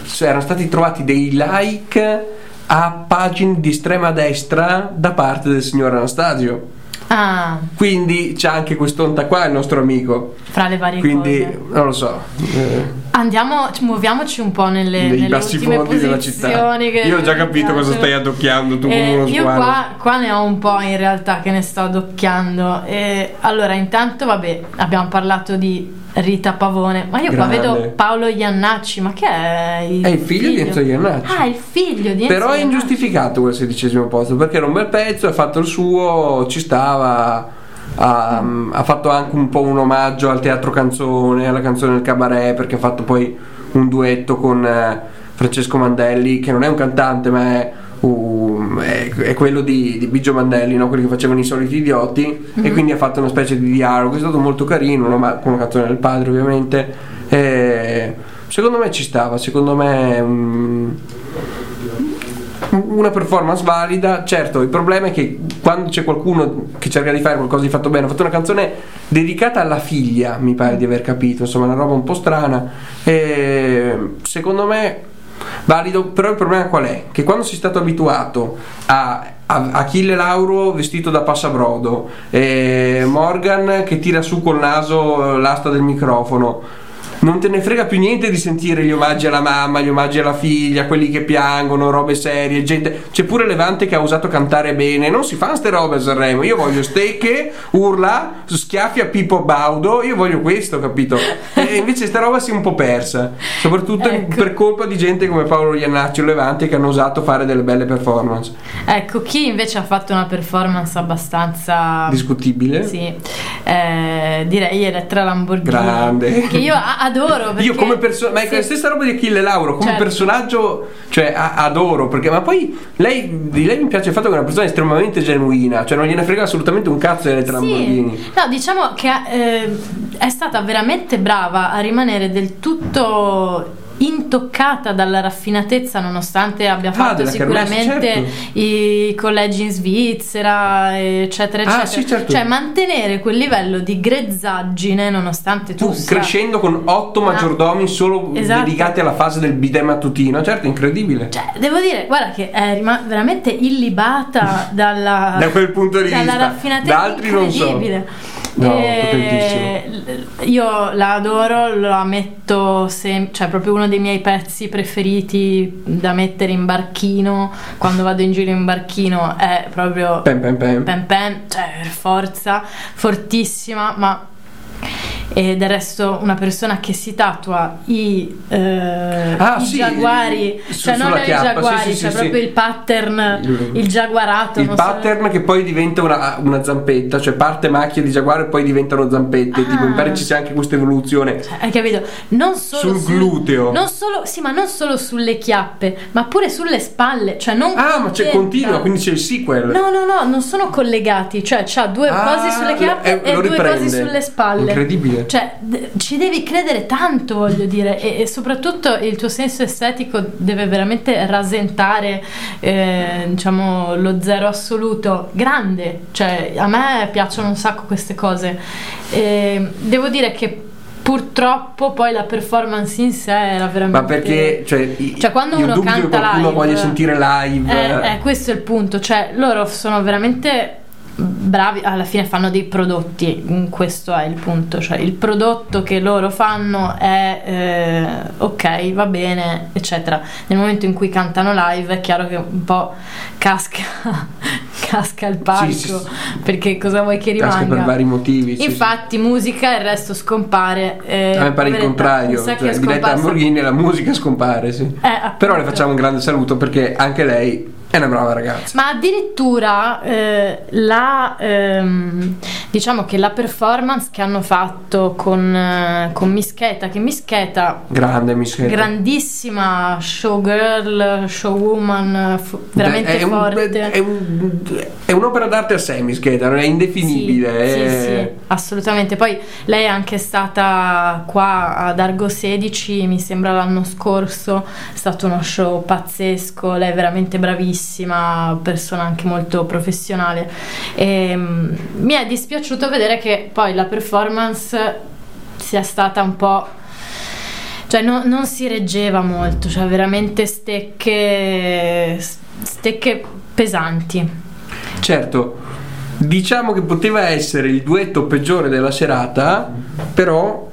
Cioè, erano stati trovati dei like a pagine di estrema destra da parte del signor Anastasio. Ah, Quindi c'è anche quest'onta qua, il nostro amico. fra le varie Quindi cose. non lo so. eh, Andiamo, muoviamoci un po' nelle, nei nelle bassi ultime fondi della città. Io ho già capito cosa stai addocchiando tu Eh, come uno io qua, qua ne ho un po' in realtà che ne sto adocchiando. E allora, intanto, vabbè, abbiamo parlato di Rita Pavone, ma io Grande. qua vedo Paolo Iannacci, ma che è il, È il figlio di Enzo Iannacci. Ah, il figlio di Enzo Però è Iannacci. ingiustificato quel sedicesimo posto perché era un bel pezzo, ha fatto il suo, ci stava. Ha, ha fatto anche un po' un omaggio al teatro canzone, alla canzone del cabaret, perché ha fatto poi un duetto con eh, Francesco Mandelli, che non è un cantante, ma è, uh, è- è quello di, di Biggio Mandelli, no? quelli che facevano i soliti idioti, e quindi ha fatto una specie di dialogo. È stato molto carino, no? ma con una canzone del padre, ovviamente. E secondo me ci stava, secondo me. mm, una performance valida. Certo, il problema è che quando c'è qualcuno che cerca di fare qualcosa di fatto bene, ha fatto una canzone dedicata alla figlia, mi pare di aver capito, insomma, una roba un po' strana. E secondo me valido, però il problema qual è? Che quando sei stato abituato a Achille Lauro vestito da passabrodo, e Morgan che tira su col naso l'asta del microfono. Non te ne frega più niente di sentire gli omaggi alla mamma, gli omaggi alla figlia, quelli che piangono, robe serie, gente. C'è pure Levante che ha usato cantare bene. Non si fanno ste robe a Sanremo. Io voglio stecche, urla, schiaffi a Pippo Baudo. Io voglio questo, capito? E invece sta roba si è un po' persa. Soprattutto Ecco. per colpa di gente come Paolo Iannacci o Levante che hanno osato fare delle belle performance. Ecco, chi invece ha fatto una performance abbastanza Discutibile. Sì, eh, direi Elettra Lamborghini. Grande. Che io a- adoro. Perché, Io come personaggio, ma è sì, la stessa roba di Achille Lauro, come Certo. personaggio, cioè a- adoro, perché ma poi lei, di lei mi piace il fatto che è una persona estremamente genuina, cioè non gliene frega assolutamente un cazzo delle Lamborghini. Sì, no, diciamo che eh, è stata veramente brava a rimanere del tutto intoccata dalla raffinatezza nonostante abbia Ah, fatto kermesse, sicuramente certo. i collegi in Svizzera eccetera Ah, eccetera sì, certo. cioè mantenere quel livello di grezzaggine nonostante tu, Tu sia- crescendo con otto Ah, maggiordomi solo esatto. dedicati alla fase del bidet mattutino, certo, incredibile. cioè, devo dire, guarda che è rima- veramente illibata dalla, Da quel punto di dalla vista. raffinatezza Da altri non so. No, Eh, io la adoro, la metto sem- cioè proprio uno dei miei pezzi preferiti da mettere in barchino quando vado in giro in barchino è proprio Pem pem pem. Pen Pen, cioè per forza, fortissima, ma e del resto una persona che si tatua i, eh, Ah, i sì, giaguari, su- cioè non i giaguari, sì, sì, cioè proprio il pattern, Il- il giaguarato. Il non so- pattern che poi diventa una, una zampetta, cioè parte macchia di giaguaro e poi diventano zampette. Ah. Tipo, mi pare ci sia anche questa evoluzione. Cioè, hai capito? Non solo Sul gluteo. non solo, sì, ma non solo sulle chiappe, ma pure sulle spalle. Cioè non Ah, ma c'è continua, quindi c'è il sequel. No, no, no, non sono collegati, cioè c'ha due Ah, cosi sulle chiappe eh, e lo due riprende. cosi sulle spalle. Incredibile. Cioè, d- ci devi credere tanto, voglio dire, e, e soprattutto il tuo senso estetico deve veramente rasentare, eh, diciamo, lo zero assoluto grande. Cioè, a me piacciono un sacco queste cose. E devo dire che purtroppo poi la performance in sé era veramente... Ma perché, cioè, Cioè, quando uno dubito che canta qualcuno live- voglia sentire live. Eh, eh, questo è il punto, cioè loro sono veramente bravi, alla fine fanno dei prodotti, mm, questo è il punto, cioè il prodotto che loro fanno è eh, ok, va bene, eccetera. Nel momento in cui cantano live è chiaro che un po' casca, casca il palco, Sì, sì, perché cosa vuoi che Casca rimanga? per vari motivi. sì. Infatti musica e il resto scompare. eh, A me pare il contrario, cioè Diletta scomparsa- Lamborghini la musica scompare, sì. Eh. Però le facciamo un grande saluto perché anche lei è una brava ragazza. Ma addirittura eh, la, ehm, diciamo che la performance che hanno fatto con, eh, con Mischeta, che Mischeta, Grande Mischetta. grandissima showgirl, showwoman, fu- veramente è, un- forte. è un- è un'opera d'arte a sé, Mischetta, non è indefinibile. Sì, è- sì, sì, assolutamente. Poi lei è anche stata qua ad Argo 16, mi sembra l'anno scorso, è stato uno show pazzesco, lei è veramente bravissima, persona anche molto professionale. E, mm, mi è dispiaciuto vedere che poi la performance sia stata un po'... Cioè no- non si reggeva molto, cioè veramente stecche, stecche pesanti. Certo, diciamo che poteva essere il duetto peggiore della serata, però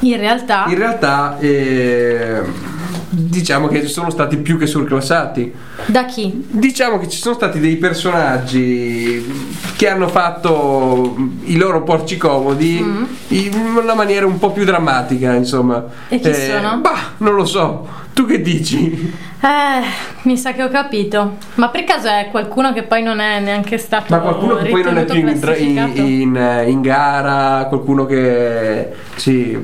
In realtà... in realtà eh, diciamo che sono stati più che surclassati. Da chi? Diciamo che ci sono stati dei personaggi che hanno fatto i loro porci comodi Mm. in una maniera un po' più drammatica, insomma. E chi sono? Bah, non lo so. Tu che dici? Eh, mi sa che ho capito. Ma per caso è qualcuno che poi non è neanche stato Ma qualcuno che poi non è più in, in- in- in gara, qualcuno che sì,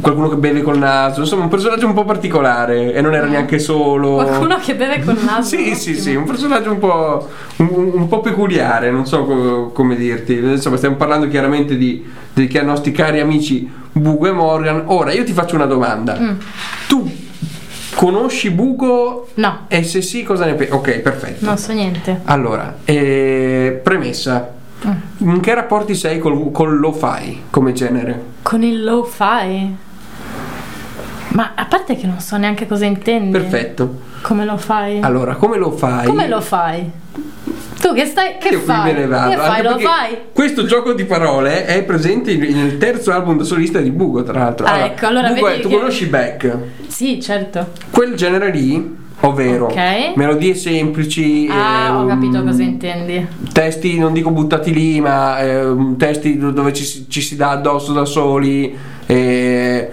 qualcuno che beve col naso, insomma un personaggio un po' particolare e non era neanche solo. Qualcuno che beve col naso. Sì, sì, ottimo. sì, un personaggio un po', un, un po' peculiare, non so co- come dirti. Insomma, stiamo parlando chiaramente di, dei ca- nostri cari amici Bugo e Morgan. Ora, io ti faccio una domanda. Mm. Tu conosci Bugo? No, E se sì, cosa ne pensi? Ok, perfetto. non so niente. Allora, eh, premessa. Mm. In che rapporti sei col, col lo-fi come genere? Con il lo-fi? Ma a parte che non so neanche cosa intendi. Perfetto. Come lo fai? Allora, come lo fai? Come lo fai? Tu che stai. Che Io qui fai? me ne vado. Che fai? Lo fai? Questo gioco di parole è presente nel terzo album da solista di Bugo, tra l'altro. Ah, ecco, allora Bugo, vedi tu che- conosci Beck? Sì, certo. Quel genere lì, ovvero Ok. melodie semplici. Ah, ho ehm, capito cosa intendi. Testi, non dico buttati lì, ma ehm, testi dove ci, si- ci si dà addosso da soli, eh,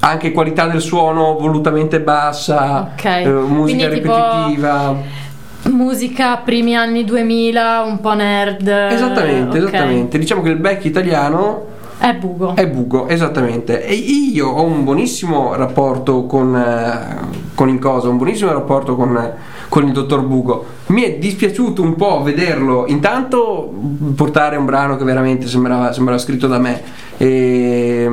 anche qualità del suono volutamente bassa, Ok. eh, musica Quindi tipo- ripetitiva. Musica primi anni 2000, un po' nerd. Esattamente, ok. esattamente. Diciamo che il back italiano È bugo. è bugo, esattamente. E io ho un buonissimo rapporto con, eh, con il coso, un buonissimo rapporto con, con il dottor Bugo. Mi è dispiaciuto un po' vederlo, intanto portare un brano che veramente sembrava, sembrava scritto da me. E,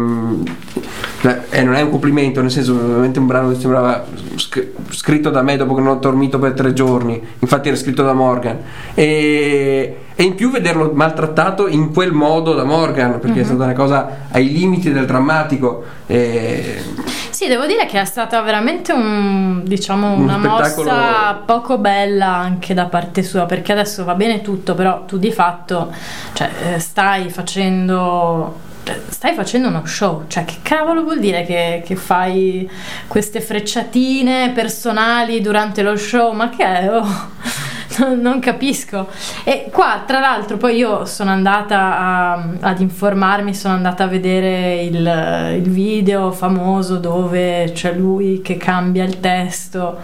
eh, non è un complimento, nel senso ovviamente un brano che sembrava sc- scritto da me dopo che non ho dormito per tre giorni, infatti era scritto da Morgan. E, e in più vederlo maltrattato in quel modo da Morgan perché Mhm. è stata una cosa ai limiti del drammatico. E- Sì, devo dire che è stata veramente un, diciamo, Un una spettacolo- mossa poco bella anche da parte sua, perché adesso va bene tutto, però tu di fatto cioè, eh, stai facendo stai facendo uno show, cioè che cavolo vuol dire che, che fai queste frecciatine personali durante lo show? Ma che è? Oh, non, non capisco. E qua, tra l'altro, poi io sono andata a- ad informarmi, sono andata a vedere il, il video famoso dove c'è lui che cambia il testo.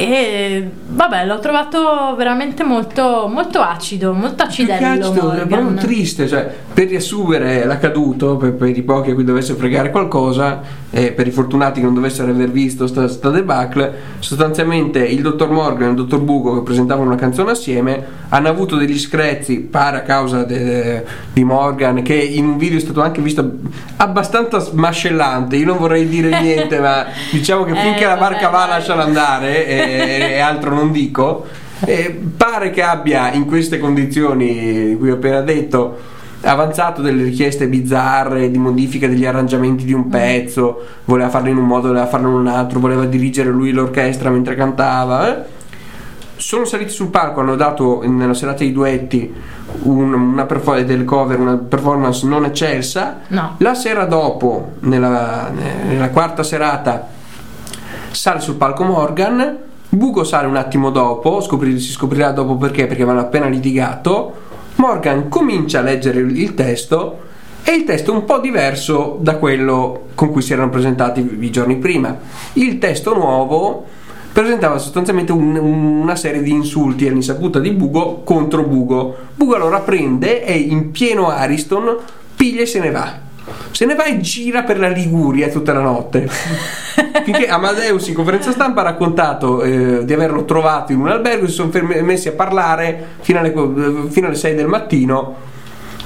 E vabbè, l'ho trovato veramente molto, molto acido, molto acidello. acido, è proprio triste, cioè, per riassumere l'accaduto, per, per i pochi a cui dovesse fregare qualcosa, e per i fortunati che non dovessero aver visto sta, sta debacle, sostanzialmente il dottor Morgan e il dottor Bugo che presentavano una canzone assieme hanno avuto degli screzi, pare a causa de- de- di Morgan, che in un video è stato anche visto abbastanza smascellante, io non vorrei dire niente, ma diciamo che Eh, finché la vabbè, barca va lasciala andare e, e altro non dico. E pare che abbia in queste condizioni di cui ho appena detto avanzato delle richieste bizzarre di modifica degli arrangiamenti di un pezzo, voleva farlo in un modo, voleva farlo in un altro, voleva dirigere lui l'orchestra mentre cantava. eh. Sono saliti sul palco, hanno dato nella serata dei duetti un- una perfor- del cover, una performance non eccelsa. No. La sera dopo, nella, nella quarta serata, sale sul palco Morgan. Bugo sale un attimo dopo, scopri- si scoprirà dopo perché, perché avevano appena litigato. Morgan comincia a leggere il, il testo e il testo è un po' diverso da quello con cui si erano presentati i giorni prima. Il testo nuovo presentava sostanzialmente un- una serie di insulti all'insaputa di Bugo contro Bugo. Bugo allora prende e in pieno Ariston piglia e se ne va. Se ne va e gira per la Liguria tutta la notte. Finché Amadeus in conferenza stampa ha raccontato eh, di averlo trovato in un albergo e si sono fermi- messi a parlare fino alle, eh, fino alle 6 del mattino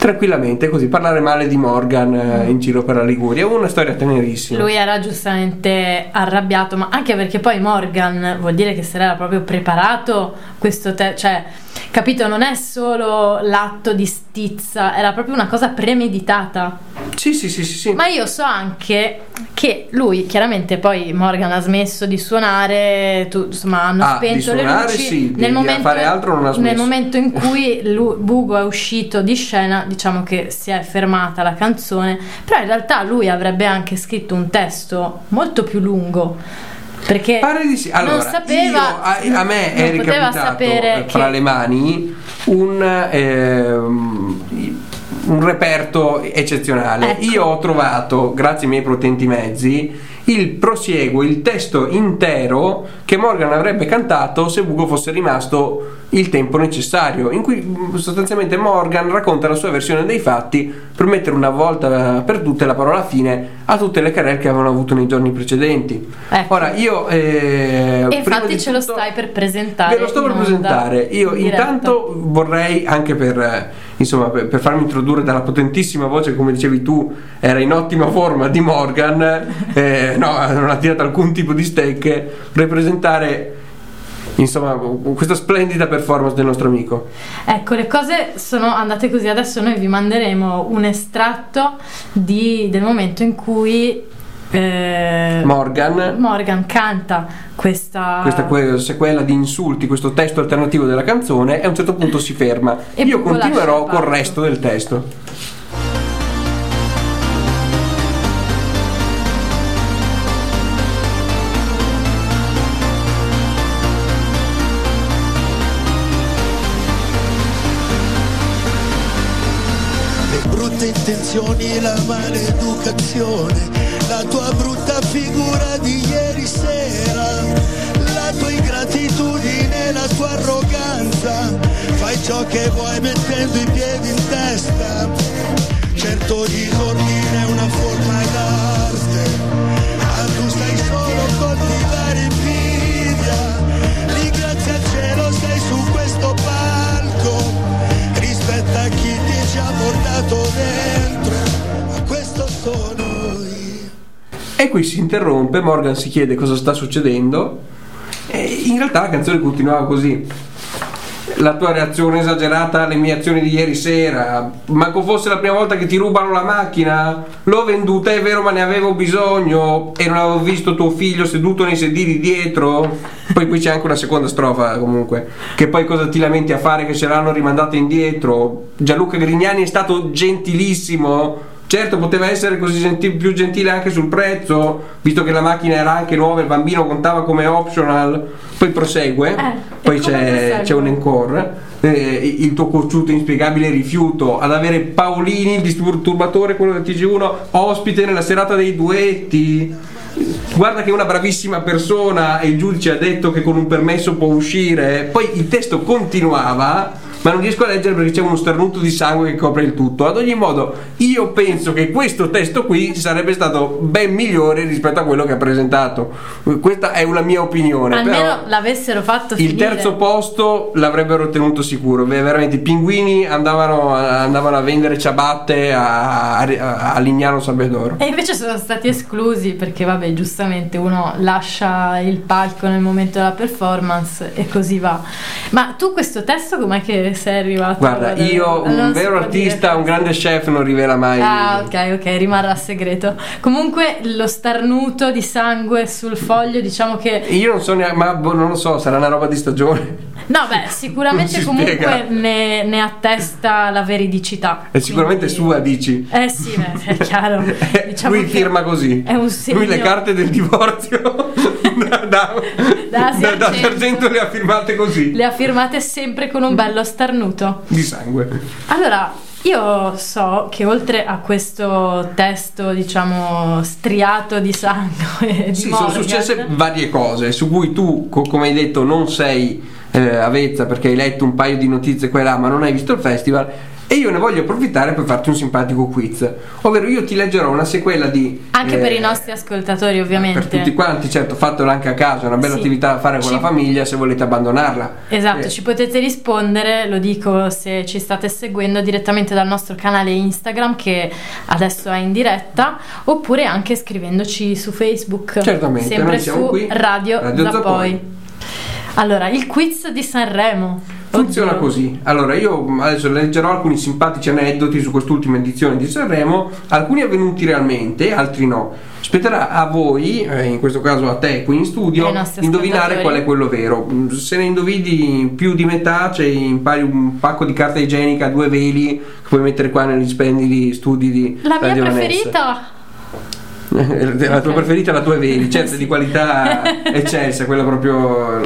tranquillamente così parlare male di Morgan eh, in giro per la Liguria. Una storia tenerissima. Lui era giustamente arrabbiato, ma anche perché poi Morgan vuol dire che se l'era proprio preparato questo te- cioè, capito, non è solo l'atto di stizza, era proprio una cosa premeditata. sì sì sì sì, sì. Ma io so anche che lui, chiaramente poi Morgan ha smesso di suonare, tu- insomma hanno Ah, spento le suonare luci. sì, non ha nel momento in cui lu- Bugo è uscito di scena, diciamo che si è fermata la canzone, però in realtà lui avrebbe anche scritto un testo molto più lungo. Perché Pare di sì. Allora, non sapeva, io- a, a me è ricapitato eh, fra che- le mani un, ehm, un reperto eccezionale. Ecco. Io ho trovato, grazie ai miei potenti mezzi, il prosieguo, il testo intero che Morgan avrebbe cantato se Bugo fosse rimasto il tempo necessario, in cui mh, sostanzialmente Morgan racconta la sua versione dei fatti per mettere una volta per tutte la parola fine a tutte le querelle che avevano avuto nei giorni precedenti. Ecco. Ora io eh, E infatti ce lo stai per presentare. Ve lo sto per presentare. Io diretta. intanto vorrei anche per insomma per, per farmi introdurre dalla potentissima voce, come dicevi tu, era in ottima forma di Morgan, eh, no, non ha tirato alcun tipo di steak, vorrei presentare insomma questa splendida performance del nostro amico. Ecco, le cose sono andate così. Adesso noi vi manderemo un estratto di- del momento in cui eh, Morgan Morgan canta questa. questa que- sequela di insulti, questo testo alternativo della canzone e a un certo punto si ferma. E Io continuerò col resto del testo. le brutte intenzioni, la maleducazione, la tua brutta figura di ieri sera, la tua ingratitudine, la tua arroganza, fai ciò che vuoi mettendo i piedi in testa, certo disordine è una forma d'arte, ma tu stai solo a coltivare invidia, lì grazie al cielo sei su questo palco, rispetta chi ti ci ha portato dentro, ma questo sono. E qui si interrompe, Morgan si chiede cosa sta succedendo e in realtà la canzone continuava così. La tua reazione esagerata alle mie azioni di ieri sera, manco fosse la prima volta che ti rubano la macchina, l'ho venduta, è vero, ma ne avevo bisogno e non avevo visto tuo figlio seduto nei sedili dietro. Poi qui c'è anche una seconda strofa comunque, che poi cosa ti lamenti a fare che ce l'hanno rimandata indietro. Gianluca Grignani è stato gentilissimo, Certo, poteva essere così genti- più gentile anche sul prezzo, visto che la macchina era anche nuova, il bambino contava come optional. Poi prosegue, Eh, poi e c'è, prosegue? c'è un encore. eh, il tuo cocciuto inspiegabile rifiuto ad avere Paolini, il disturbatore, quello del TG1, ospite nella serata dei duetti. Guarda che è una bravissima persona e il giudice ha detto che con un permesso può uscire. Poi il testo continuava, ma non riesco a leggere perché c'è uno starnuto di sangue che copre il tutto. Ad ogni modo, io penso che questo testo qui sarebbe stato ben migliore rispetto a quello che ha presentato. Questa è una mia opinione. Almeno però l'avessero fatto il finire. terzo posto l'avrebbero ottenuto sicuro. Veramente i pinguini andavano, andavano a vendere ciabatte a, a, a Lignano Sabedoro. E invece sono stati esclusi perché, vabbè, giustamente uno lascia il palco nel momento della performance e così va. Ma tu questo testo com'è che sei arrivato? Guarda, io, Non un si vero può dire artista, un grande chef non rivela mai. Ah, ok, ok, rimarrà segreto. Comunque lo starnuto di sangue sul foglio, diciamo che Io non so neanche, ma boh, non lo so, sarà una roba di stagione. No, beh, sicuramente Non si comunque ne, ne attesta la veridicità. È sicuramente Quindi- sua, dici. Eh sì, beh, è chiaro. Diciamo Lui firma così. È un segno. Lui le carte del divorzio da, da, Da da- da Sargento. Le ha firmate così. Le ha firmate sempre con un bello starnuto. Di sangue. Allora, io so che oltre a questo testo, diciamo, striato di sangue di Sì, sono Morgan, successe varie cose su cui tu, co- come hai detto, non sei eh, avvezza perché hai letto un paio di notizie qua e là, ma non hai visto il festival. E io ne voglio approfittare per farti un simpatico quiz. Ovvero, io ti leggerò una sequela di. Anche eh, per i nostri ascoltatori, ovviamente. Per tutti quanti, certo, fatelo anche a casa, è una bella Sì. attività da fare con Ci- la famiglia se volete abbandonarla. Esatto, Eh, ci potete rispondere, lo dico se ci state seguendo direttamente dal nostro canale Instagram che adesso è in diretta, oppure anche scrivendoci su Facebook. Certamente, sempre su qui, Radio, Radio Zappoi. Zappoi. Allora, il quiz di Sanremo. Funziona così. Allora, io adesso leggerò alcuni simpatici aneddoti su quest'ultima edizione di Sanremo, alcuni avvenuti realmente, altri no. Spetterà a voi, eh, in questo caso a te qui in studio, indovinare qual è quello vero. Mm, Se ne indovini più di metà, c'è impari un pacco di carta igienica due veli che puoi mettere qua negli splendidi studi di La mia Radio Vanessa. La tua preferita è la tua veri, certo di qualità eccelsa, quella proprio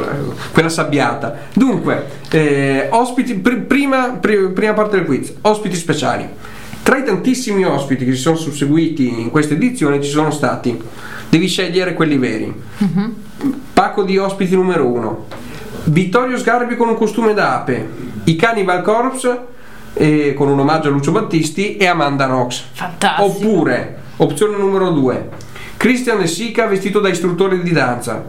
quella sabbiata. Dunque, eh, ospiti, pri- prima, pri- prima parte del quiz, ospiti speciali. Tra i tantissimi ospiti che si sono susseguiti in questa edizione ci sono stati, devi scegliere quelli veri. Pacco di ospiti numero uno. Vittorio Sgarbi con un costume da ape, i Cannibal Corpse eh, con un omaggio a Lucio Battisti e Amanda Knox. Fantastico. Oppure, opzione numero 2, Christian De Sica vestito da istruttore di danza.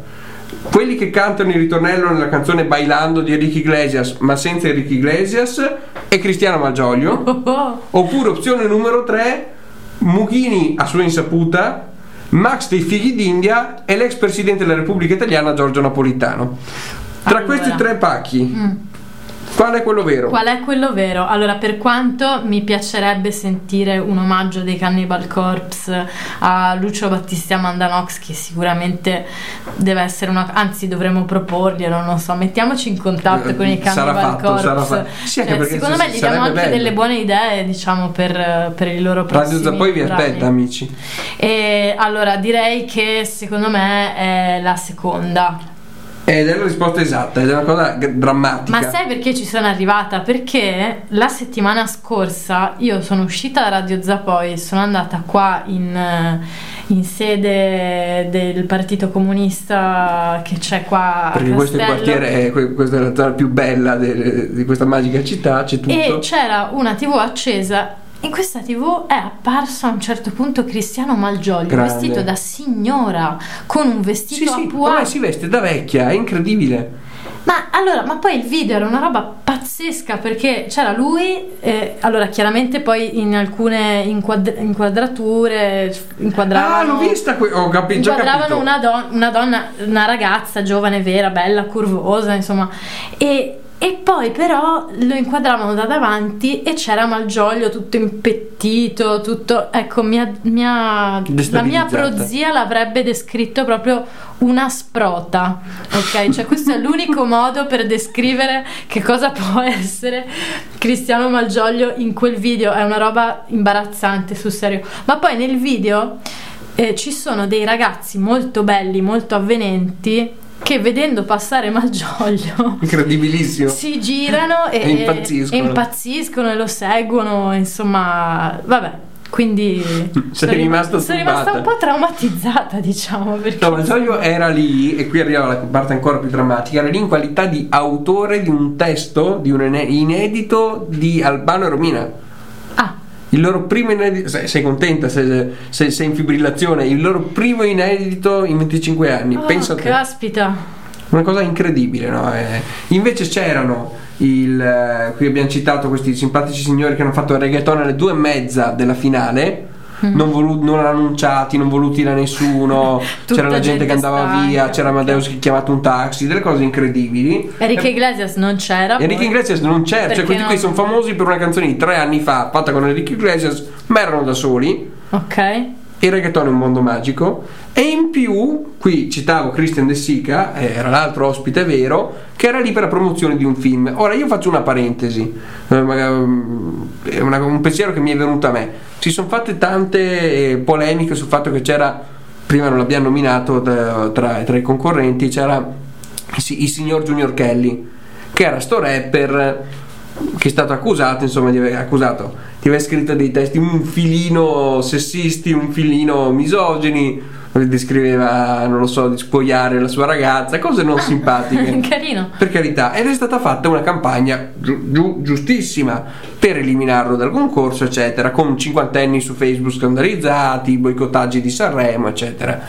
Quelli che cantano il ritornello nella canzone Bailando di Enrique Iglesias, ma senza Enrique Iglesias, e Cristiano Malgioglio. Oppure opzione numero 3, Mughini a sua insaputa, Max dei figli d'India e l'ex presidente della Repubblica Italiana Giorgio Napolitano. Tra Allora. questi tre pacchi, qual è quello vero? Qual è quello vero? Allora, per quanto mi piacerebbe sentire un omaggio dei Cannibal Corpse a Lucio Battisti Amanda Knox, che sicuramente deve essere una. anzi, dovremmo proporglielo, non so, mettiamoci in contatto con i Eh, Cannibal fatto, Corpse. sarà fatto. Sì, anche Cioè, perché secondo s- me gli diamo anche bello. delle buone idee, diciamo, per, per i loro prossimi Radio Zappoi vi aspetta, amici. E allora direi che secondo me è la seconda. Ed è la risposta esatta, ed è una cosa drammatica. Ma sai perché ci sono arrivata? Perché la settimana scorsa io sono uscita da Radio Zappoi, sono andata qua in, eh, in sede del Partito Comunista che c'è qua a Perché questo è il quartiere, è, que- questa è la zona più bella de- di questa magica città, c'è tutto. E c'era una TV accesa. In questa TV è apparso a un certo punto Cristiano Malgioglio Grande. vestito da signora con un sì, vestito sì, a pois ormai si veste da vecchia, è incredibile. Ma allora, ma poi il video era una roba pazzesca perché c'era lui, eh, allora chiaramente poi in alcune inquad- inquadrature inquadravano, Ah, l'ho vista, que- ho capi- inquadravano una, don- una donna, una ragazza giovane, vera, bella, curvosa, insomma, e, e poi però lo inquadravano da davanti e c'era Malgioglio tutto impettito, tutto, ecco, mia, mia- la mia prozia l'avrebbe descritto proprio una sprota, ok? Cioè questo è l'unico modo per descrivere che cosa può essere Cristiano Malgioglio in quel video, è una roba imbarazzante sul serio, ma poi nel video eh, ci sono dei ragazzi molto belli, molto avvenenti che vedendo passare Malgioglio Incredibilissimo. si girano e, E impazziscono. e impazziscono e lo seguono, insomma, vabbè. Quindi sono rim- rimasta sono rimasta un po' traumatizzata, diciamo. Perché No, ma Giorgio era lì, e qui arriva la parte ancora più drammatica, era lì in qualità di autore di un testo, di un ine- inedito di Albano e Romina. Ah, Il loro primo inedito, sei, contenta se, se sei in fibrillazione, il loro primo inedito in 25 anni, oh, pensa a te. caspita. Una cosa incredibile, no? Eh, invece c'erano il, eh, qui abbiamo citato questi simpatici signori che hanno fatto il reggaeton alle due e mezza della finale. Mm. Non, volu- non annunciati, non voluti da nessuno, c'era la gente, che andava stanca. via, c'era Amadeus che ha chiamato un taxi, delle cose incredibili. Enrique Iglesias non c'era. Enrique. Iglesias non c'era, cioè questi qui no? sono famosi per una canzone di tre anni fa fatta con Enrique Iglesias, ma erano da soli. Ok. Il reggaeton è un mondo magico e in più, qui citavo Christian De Sica, eh, era l'altro ospite vero, che era lì per la promozione di un film. Ora io faccio una parentesi, eh, mm, è un pensiero che mi è venuto a me. Si sono fatte tante eh, polemiche sul fatto che c'era, prima non l'abbiamo nominato tra, tra- i concorrenti, c'era il signor Junior Kelly, che era sto rapper che è stato accusato, insomma, di aver, accusato, di aver scritto dei testi un filino sessisti, un filino misogini, descriveva, non lo so, di spogliare la sua ragazza, cose non simpatiche. Carino. Per carità, ed è stata fatta una campagna giu- giu- giustissima per eliminarlo dal concorso, eccetera, con cinquantenni su Facebook scandalizzati, boicottaggi di Sanremo, eccetera.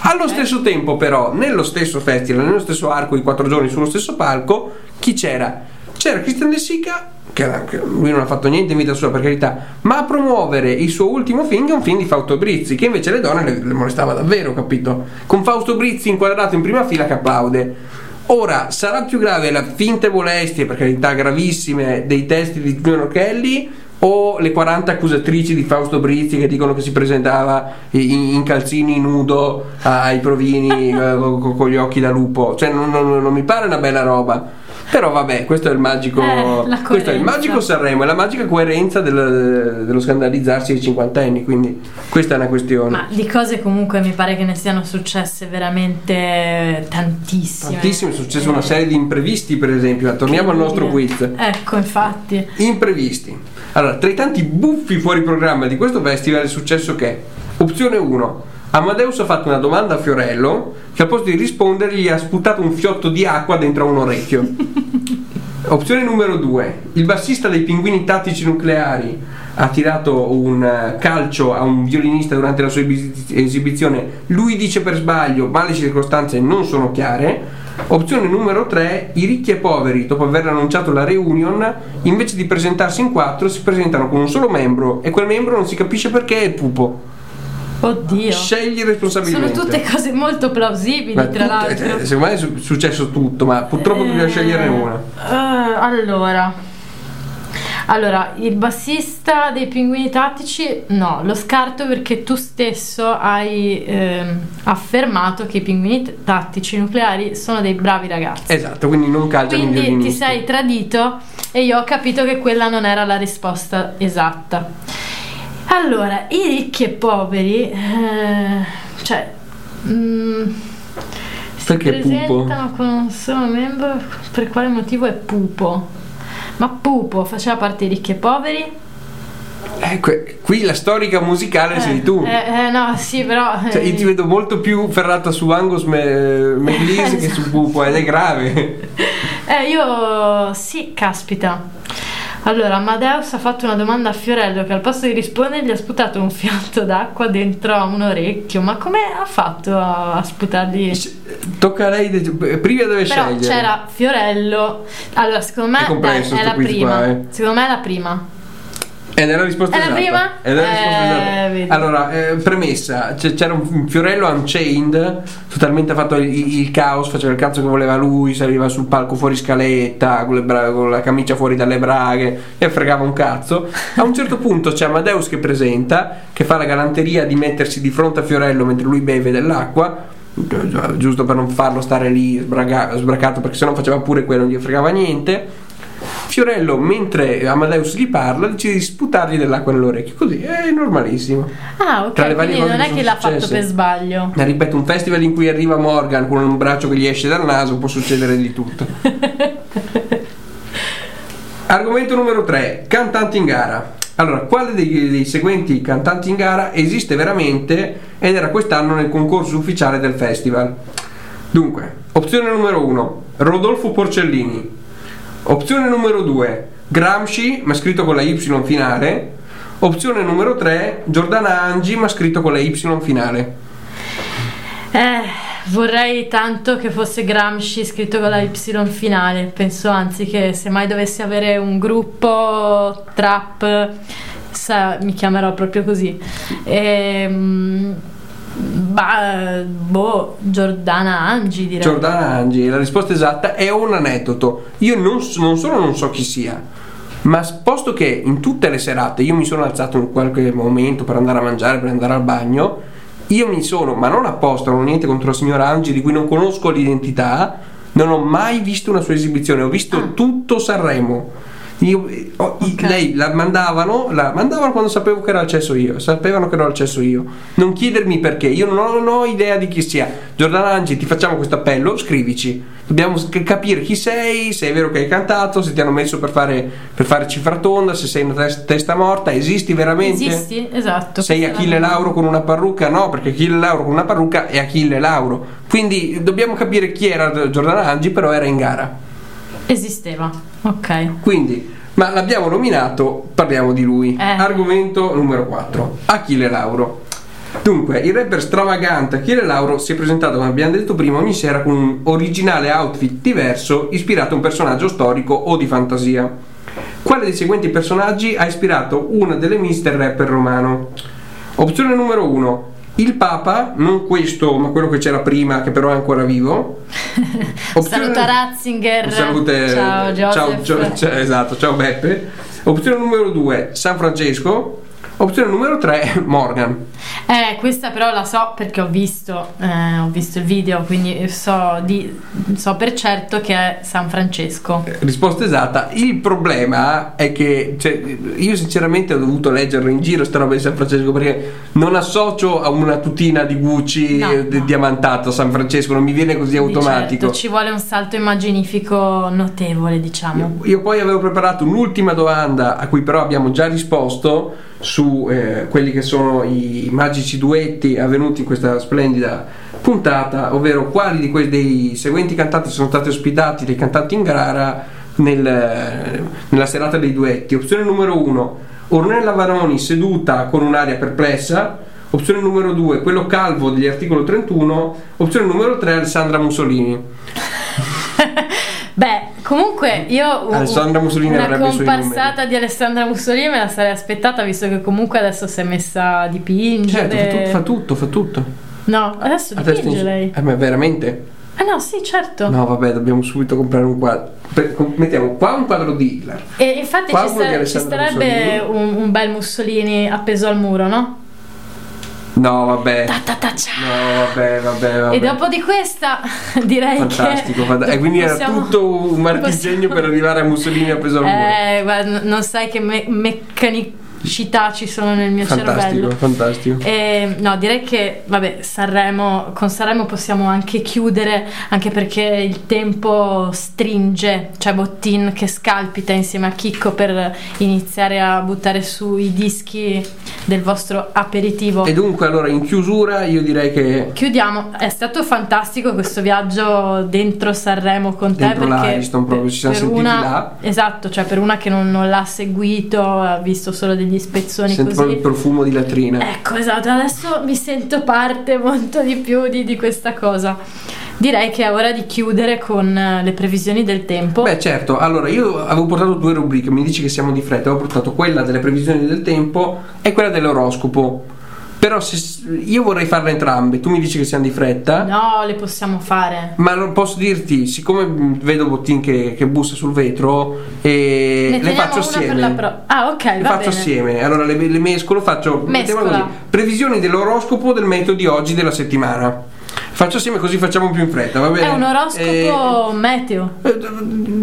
Allo stesso tempo, però, nello stesso festival, nello stesso arco, i quattro giorni sullo stesso palco, chi c'era? C'era Christian De Sica, che lui non ha fatto niente in vita sua, per carità, ma a promuovere il suo ultimo film, che è un film di Fausto Brizzi, che invece le donne le, le molestava davvero, capito? Con Fausto Brizzi inquadrato in prima fila che applaude. Ora, sarà più grave la finte molestie, per carità gravissime, dei testi di Giulio Kelly o le 40 accusatrici di Fausto Brizzi che dicono che si presentava in, in calzini nudo ai provini eh, con, con gli occhi da lupo? Cioè, non, non- non mi pare una bella roba. Però vabbè, questo è il magico. Eh, questo è il magico Sanremo, è la magica coerenza del- dello scandalizzarsi ai cinquantenni. Quindi questa è una questione. Ma di cose comunque mi pare che ne siano successe veramente tantissime. Tantissimo, è successa una serie di imprevisti, per esempio. Torniamo al nostro quiz. Ecco, infatti. Imprevisti. Allora, tra i tanti buffi fuori programma di questo festival è successo che, opzione 1, Amadeus ha fatto una domanda a Fiorello che al posto di rispondergli ha sputato un fiotto di acqua dentro a un orecchio. Opzione numero 2, il bassista dei Pinguini Tattici Nucleari ha tirato un eh, calcio a un violinista durante la sua esibi- esibizione, lui dice per sbaglio, ma le circostanze non sono chiare. Opzione numero 3, i ricchi e poveri, dopo aver annunciato la reunion, invece di presentarsi in quattro, si presentano con un solo membro e quel membro non si capisce perché è il pupo. Oddio. Scegli Sono responsabilmente. tutte cose molto plausibili, Ma tra tutte- l'altro. eh, secondo me è su- successo tutto, ma purtroppo bisogna sceglierne una. Eh, allora. Allora, il bassista dei pinguini tattici no, lo scarto perché tu stesso hai ehm, affermato che i pinguini tattici nucleari sono dei bravi ragazzi. Esatto, quindi non calciano i Quindi ti sei tradito e io ho capito che quella non era la risposta esatta. Allora, i ricchi e poveri, eh, cioè, mm, si Perché pupo? presentano con un solo membro, per quale motivo è pupo? Ma pupo faceva parte dei ricchi e poveri? Ecco, qui la storica musicale sei tu. Eh, eh, no, sì, però... Cioè, eh, io ti vedo molto più ferrata su Angus Me- McLeese che su Pupo ed è grave. Eh, io sì, caspita. Allora, Amadeus ha fatto una domanda a Fiorello che al posto di rispondere gli ha sputato un fiato d'acqua dentro a un orecchio. Ma come ha fatto a, sputargli? Tocca a lei, de- prima deve Però scegliere. c'era Fiorello. Allora, secondo me dai, è la prima. qua, eh. Secondo me è la prima. Ed è la risposta È la esatta. prima? Ed è la risposta Eh, esatta. Allora, eh, premessa, c- c'era un Fiorello Unchained, totalmente fatto il, il caos, faceva il cazzo che voleva lui, saliva sul palco fuori scaletta, con, bra- con la camicia fuori dalle braghe e fregava un cazzo. A un certo punto c'è Amadeus che presenta, che fa la galanteria di mettersi di fronte a Fiorello mentre lui beve dell'acqua. gi- Giusto per non farlo stare lì sbraga- sbracato, perché sennò faceva pure quello, non gli fregava niente. Fiorello, mentre Amadeus gli parla, decide di sputargli dell'acqua nell'orecchio. Così è normalissimo. Ah, Tra ok. le varie non è che l'ha fatto successe. per sbaglio. Eh, Ripeto, un festival in cui arriva Morgan con un braccio che gli esce dal naso, può succedere di tutto. Argomento numero 3, cantanti in gara. Allora, quale dei, dei seguenti cantanti in gara esiste veramente ed era quest'anno nel concorso ufficiale del festival? Dunque, opzione numero 1, Rodolfo Porcellini. Opzione numero 2, Gramsci, ma scritto con la Y finale. Opzione numero 3, Giordana Angi, ma scritto con la Y finale. Eh, vorrei tanto che fosse Gramsci scritto con la Y finale. Penso anzi che se mai dovessi avere un gruppo trap, sa- mi chiamerò proprio così. Ehm, bah, boh, Giordana Angi direi. Giordana Angi, la risposta esatta è un aneddoto. Io non, non solo non so chi sia, ma posto che in tutte le serate io mi sono alzato in qualche momento per andare a mangiare, per andare al bagno, io mi sono, ma non apposta, non ho niente contro la signora Angi di cui non conosco l'identità, non ho mai visto una sua esibizione, ho visto Ah. tutto Sanremo. Io- eh, ho- i- Ok. Lei la mandavano, la mandavano quando sapevo che ero al cesso io, sapevano che ero al cesso io. Non chiedermi perché, io non ho, non ho idea di chi sia. Giordana Angi, ti facciamo questo appello, scrivici. Dobbiamo capire chi sei, se è vero che hai cantato, se ti hanno messo per fare, per fare cifra tonda, se sei una tes- testa morta, esisti veramente? Esisti? Esatto. Sei Achille Lauro con una parrucca? No, perché Achille Lauro con una parrucca è Achille Lauro. Quindi dobbiamo capire chi era Giordana Angi, però era in gara. Esisteva. Ok. Quindi, ma l'abbiamo nominato, parliamo di lui. Eh. Argomento numero 4, Achille Lauro. Dunque, il rapper stravagante Achille Lauro si è presentato, come abbiamo detto prima, ogni sera con un originale outfit diverso ispirato a un personaggio storico o di fantasia. Quale dei seguenti personaggi ha ispirato una delle mister rapper romano? Opzione numero 1, il Papa, non questo, ma quello che c'era prima, che però è ancora vivo. Saluta Ratzinger. Salute. Ciao Joseph. ciao, ciao- esatto, ciao Beppe. Opzione numero 2, San Francesco. Opzione numero 3, Morgan. Eh, questa però la so perché ho visto, eh, ho visto il video, quindi so, di- so per certo che è San Francesco. Risposta esatta. Il problema è che cioè, io sinceramente ho dovuto leggerlo in giro sta roba di San Francesco perché non associo a una tutina di Gucci No, eh, no. diamantata a San Francesco, non mi viene così Di automatico. certo, ci vuole un salto immaginifico notevole, diciamo. Io poi avevo preparato un'ultima domanda a cui però abbiamo già risposto su eh, quelli che sono i magici duetti avvenuti in questa splendida puntata, ovvero quali di quei dei seguenti cantanti sono stati ospitati dei cantanti in gara nel- nella serata dei duetti. Opzione numero 1, Ornella Varoni seduta con un'aria perplessa. Opzione numero 2, quello calvo degli articolo 31. Opzione numero 3, Alessandra Mussolini. Beh, comunque io Alessandra Mussolini una comparsata di Alessandra Mussolini me la sarei aspettata visto che comunque adesso si è messa a dipingere. Certo, fa tutto, fa tutto. Fa tutto. No, adesso A dipinge in- lei. Eh, ma veramente? Ah no, sì, certo. No, vabbè, dobbiamo subito comprare un quadro. Mettiamo qua un quadro di Hitler. E infatti ci, sta- ci starebbe un, un bel Mussolini appeso al muro, no? No, vabbè. Ta ta ta. No, vabbè, vabbè, vabbè. E dopo di questa direi Fantastico, che fanta- e quindi era possiamo- tutto un marchingegno possiamo- per arrivare a Mussolini appeso al muro. Eh, n- non sai che me- meccanicità ci sono nel mio fantastico, cervello. fantastico. Eh, no, direi che vabbè, Sanremo, con Sanremo possiamo anche chiudere, anche perché il tempo stringe, c'è Bottin che scalpita insieme a Chicco per iniziare a buttare su i dischi del vostro aperitivo. E dunque, allora, in chiusura, io direi che Chiudiamo, è stato fantastico questo viaggio dentro Sanremo con te Dentro perché l'Ariston proprio, ci siamo per sentiti una, là. Esatto, cioè per una che non, non l'ha seguito, ha visto solo degli spezzoni sento proprio così. il profumo di latrina. Ecco, esatto, adesso mi sento parte molto di più di, di questa cosa. Direi che è ora di chiudere con eh, le previsioni del tempo. Beh, certo, allora io avevo portato due rubriche, mi dici che siamo di fretta, avevo portato quella delle previsioni del tempo e quella dell'oroscopo. Però se, io vorrei farle entrambe, tu mi dici che siamo di fretta. No, le possiamo fare. Ma non posso dirti, siccome mh, vedo Bottin che, che bussa sul vetro, e Ne le faccio assieme. pro- Ah, ok, Le faccio bene. assieme, allora le, le mescolo, faccio Mescola. previsioni dell'oroscopo del metodo di oggi della settimana. Faccio assieme così facciamo più in fretta, va bene? È un oroscopo meteo. Eh,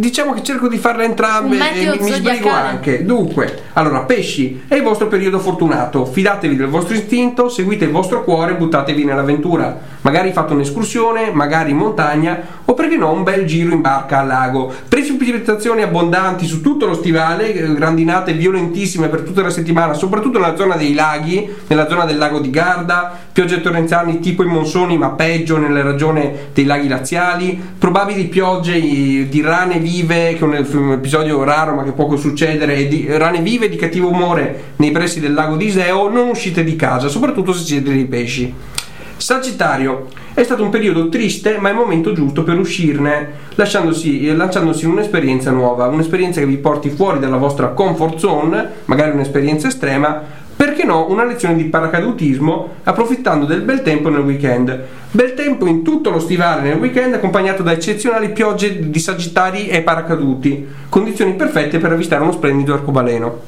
Diciamo che cerco di farle entrambe e mi, mi sbrigo anche. Dunque, allora, pesci, è il vostro periodo fortunato. Fidatevi del vostro istinto, seguite il vostro cuore e buttatevi nell'avventura. Magari fate un'escursione, magari in montagna, o perché no, un bel giro in barca al lago. Precipitazioni abbondanti su tutto lo stivale, eh, grandinate violentissime per tutta la settimana, soprattutto nella zona dei laghi, nella zona del lago di Garda, piogge torrenziali tipo i monsoni, ma peggio nella regione dei laghi laziali, probabili piogge di rane vive, che è un, episodio raro ma che può succedere, di rane vive di cattivo umore nei pressi del lago di Iseo, non uscite di casa, soprattutto se siete dei pesci. Sagittario, è stato un periodo triste, ma è il momento giusto per uscirne, eh, lanciandosi in un'esperienza nuova, un'esperienza che vi porti fuori dalla vostra comfort zone, magari un'esperienza estrema, perché no, una lezione di paracadutismo approfittando del bel tempo nel weekend. Bel tempo in tutto lo stivale nel weekend accompagnato da eccezionali piogge di sagittari e paracaduti, condizioni perfette per avvistare uno splendido arcobaleno.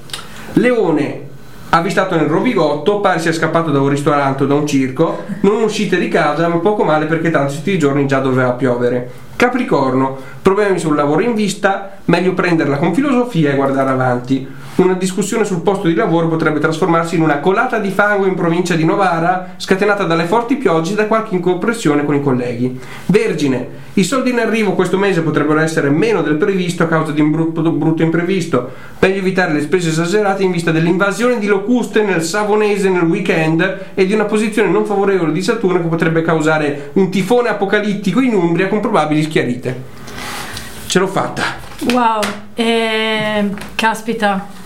Leone, avvistato nel Rovigotto, pare sia scappato da un ristorante o da un circo, non uscite di casa, ma poco male perché tanti questi giorni già doveva piovere. Capricorno, problemi sul lavoro in vista, meglio prenderla con filosofia e guardare avanti. Una discussione sul posto di lavoro potrebbe trasformarsi in una colata di fango in provincia di Novara, scatenata dalle forti piogge e da qualche incompressione con i colleghi. Vergine, i soldi in arrivo questo mese potrebbero essere meno del previsto a causa di un brutto, brutto imprevisto. Meglio evitare le spese esagerate in vista dell'invasione di locuste nel Savonese nel weekend e di una posizione non favorevole di Saturno che potrebbe causare un tifone apocalittico in Umbria con probabili schiarite. Ce l'ho fatta. Wow, eh, caspita.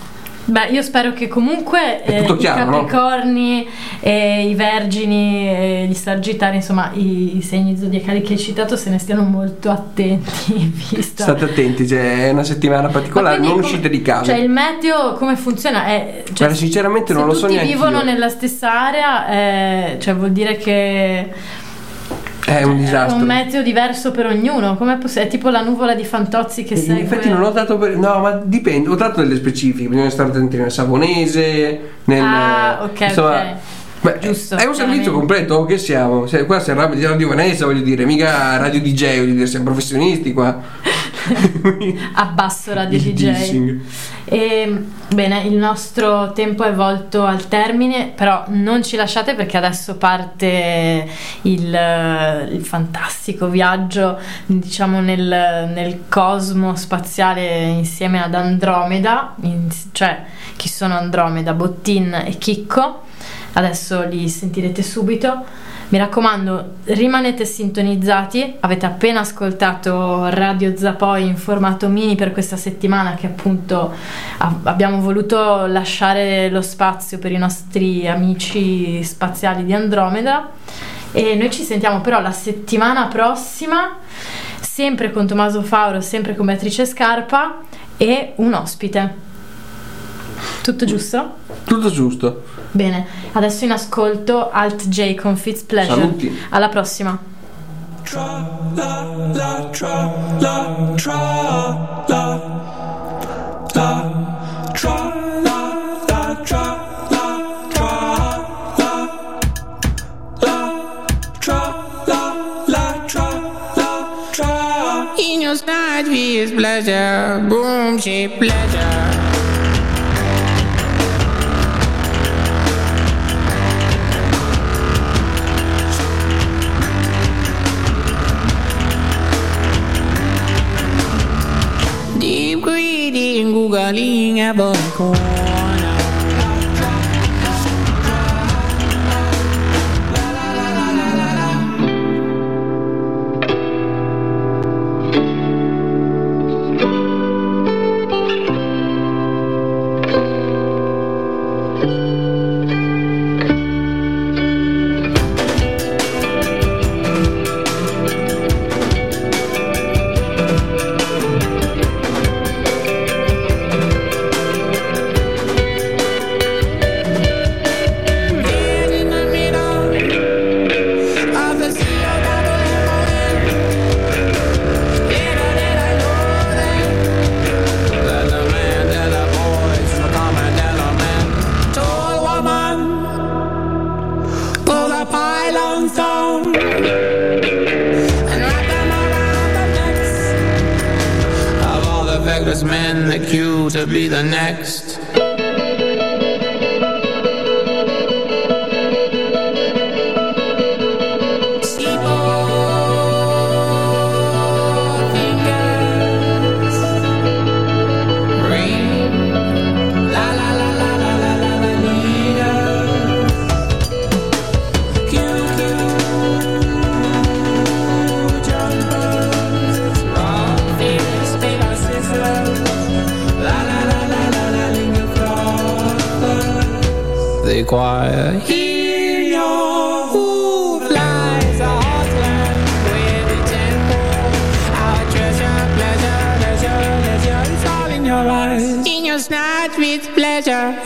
Beh, io spero che comunque eh, tutto i chiaro, no? Capricorni, e i Vergini, e gli Sagittari, insomma, i, i segni zodiacali che hai citato se ne stiano molto attenti. Vista. State attenti, cioè, è una settimana Ma particolare, quindi non uscite di casa. Cioè, il meteo come funziona? È, cioè, Guarda, sinceramente non se lo so tutti neanche vivono io. nella stessa area, eh, cioè vuol dire che È un è disastro. un meteo diverso per ognuno. Possibile? È tipo la nuvola di Fantozzi che In segue. effetti non ho dato per... No, ma dipende, ho dato delle specifiche, bisogna stare attenti nel Savonese, nel... Ah, ok, ok. Beh, Giusto, è un servizio completo che siamo? Qua siamo Radio Radio Vanessa, voglio dire, mica Radio DJ, voglio dire, siamo professionisti qua. Abbasso Radio Il DJ. E, bene, il nostro tempo è volto al termine, però non ci lasciate perché adesso parte il, il fantastico viaggio, diciamo, nel, nel cosmo spaziale insieme ad Andromeda, in- cioè chi sono Andromeda, Bottin e Chicco. Adesso li sentirete subito. Mi raccomando, rimanete sintonizzati. Avete appena ascoltato Radio Zapoi in formato mini per questa settimana che appunto abbiamo voluto lasciare lo spazio per i nostri amici spaziali di Andromeda. E noi ci sentiamo però la settimana prossima, sempre con Tommaso Fauro, sempre con Beatrice Scarpa e un ospite. Tutto giusto? Tutto giusto. Bene, adesso in ascolto Alt J con Fitz Pleasure. Saluti. Alla prossima. Tra la la tra la tra la la tra la la tra la tra la la tra la la tra la tra In your side is pleasure, boom, she pleasure. Pingo galinha, banco the queue to be the next.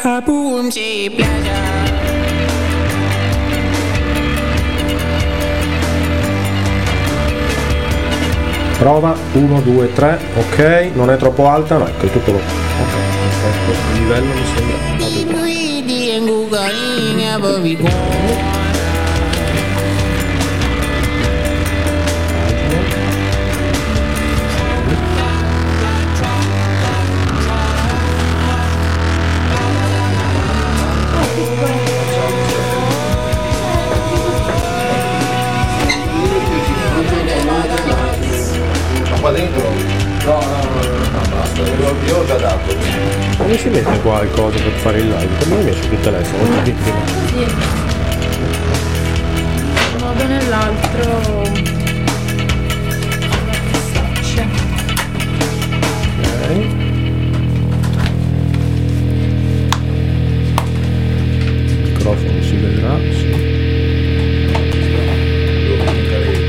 Pleasure, a boom shape pleasure. Prova 1, 2, 3, ok, non è troppo alta, no, ecco, è tutto ok, perfetto, il livello mi sembra Come si mette qua il coso per fare il live? Come l'hai messo sul telefono? Capito. Sì. Un modo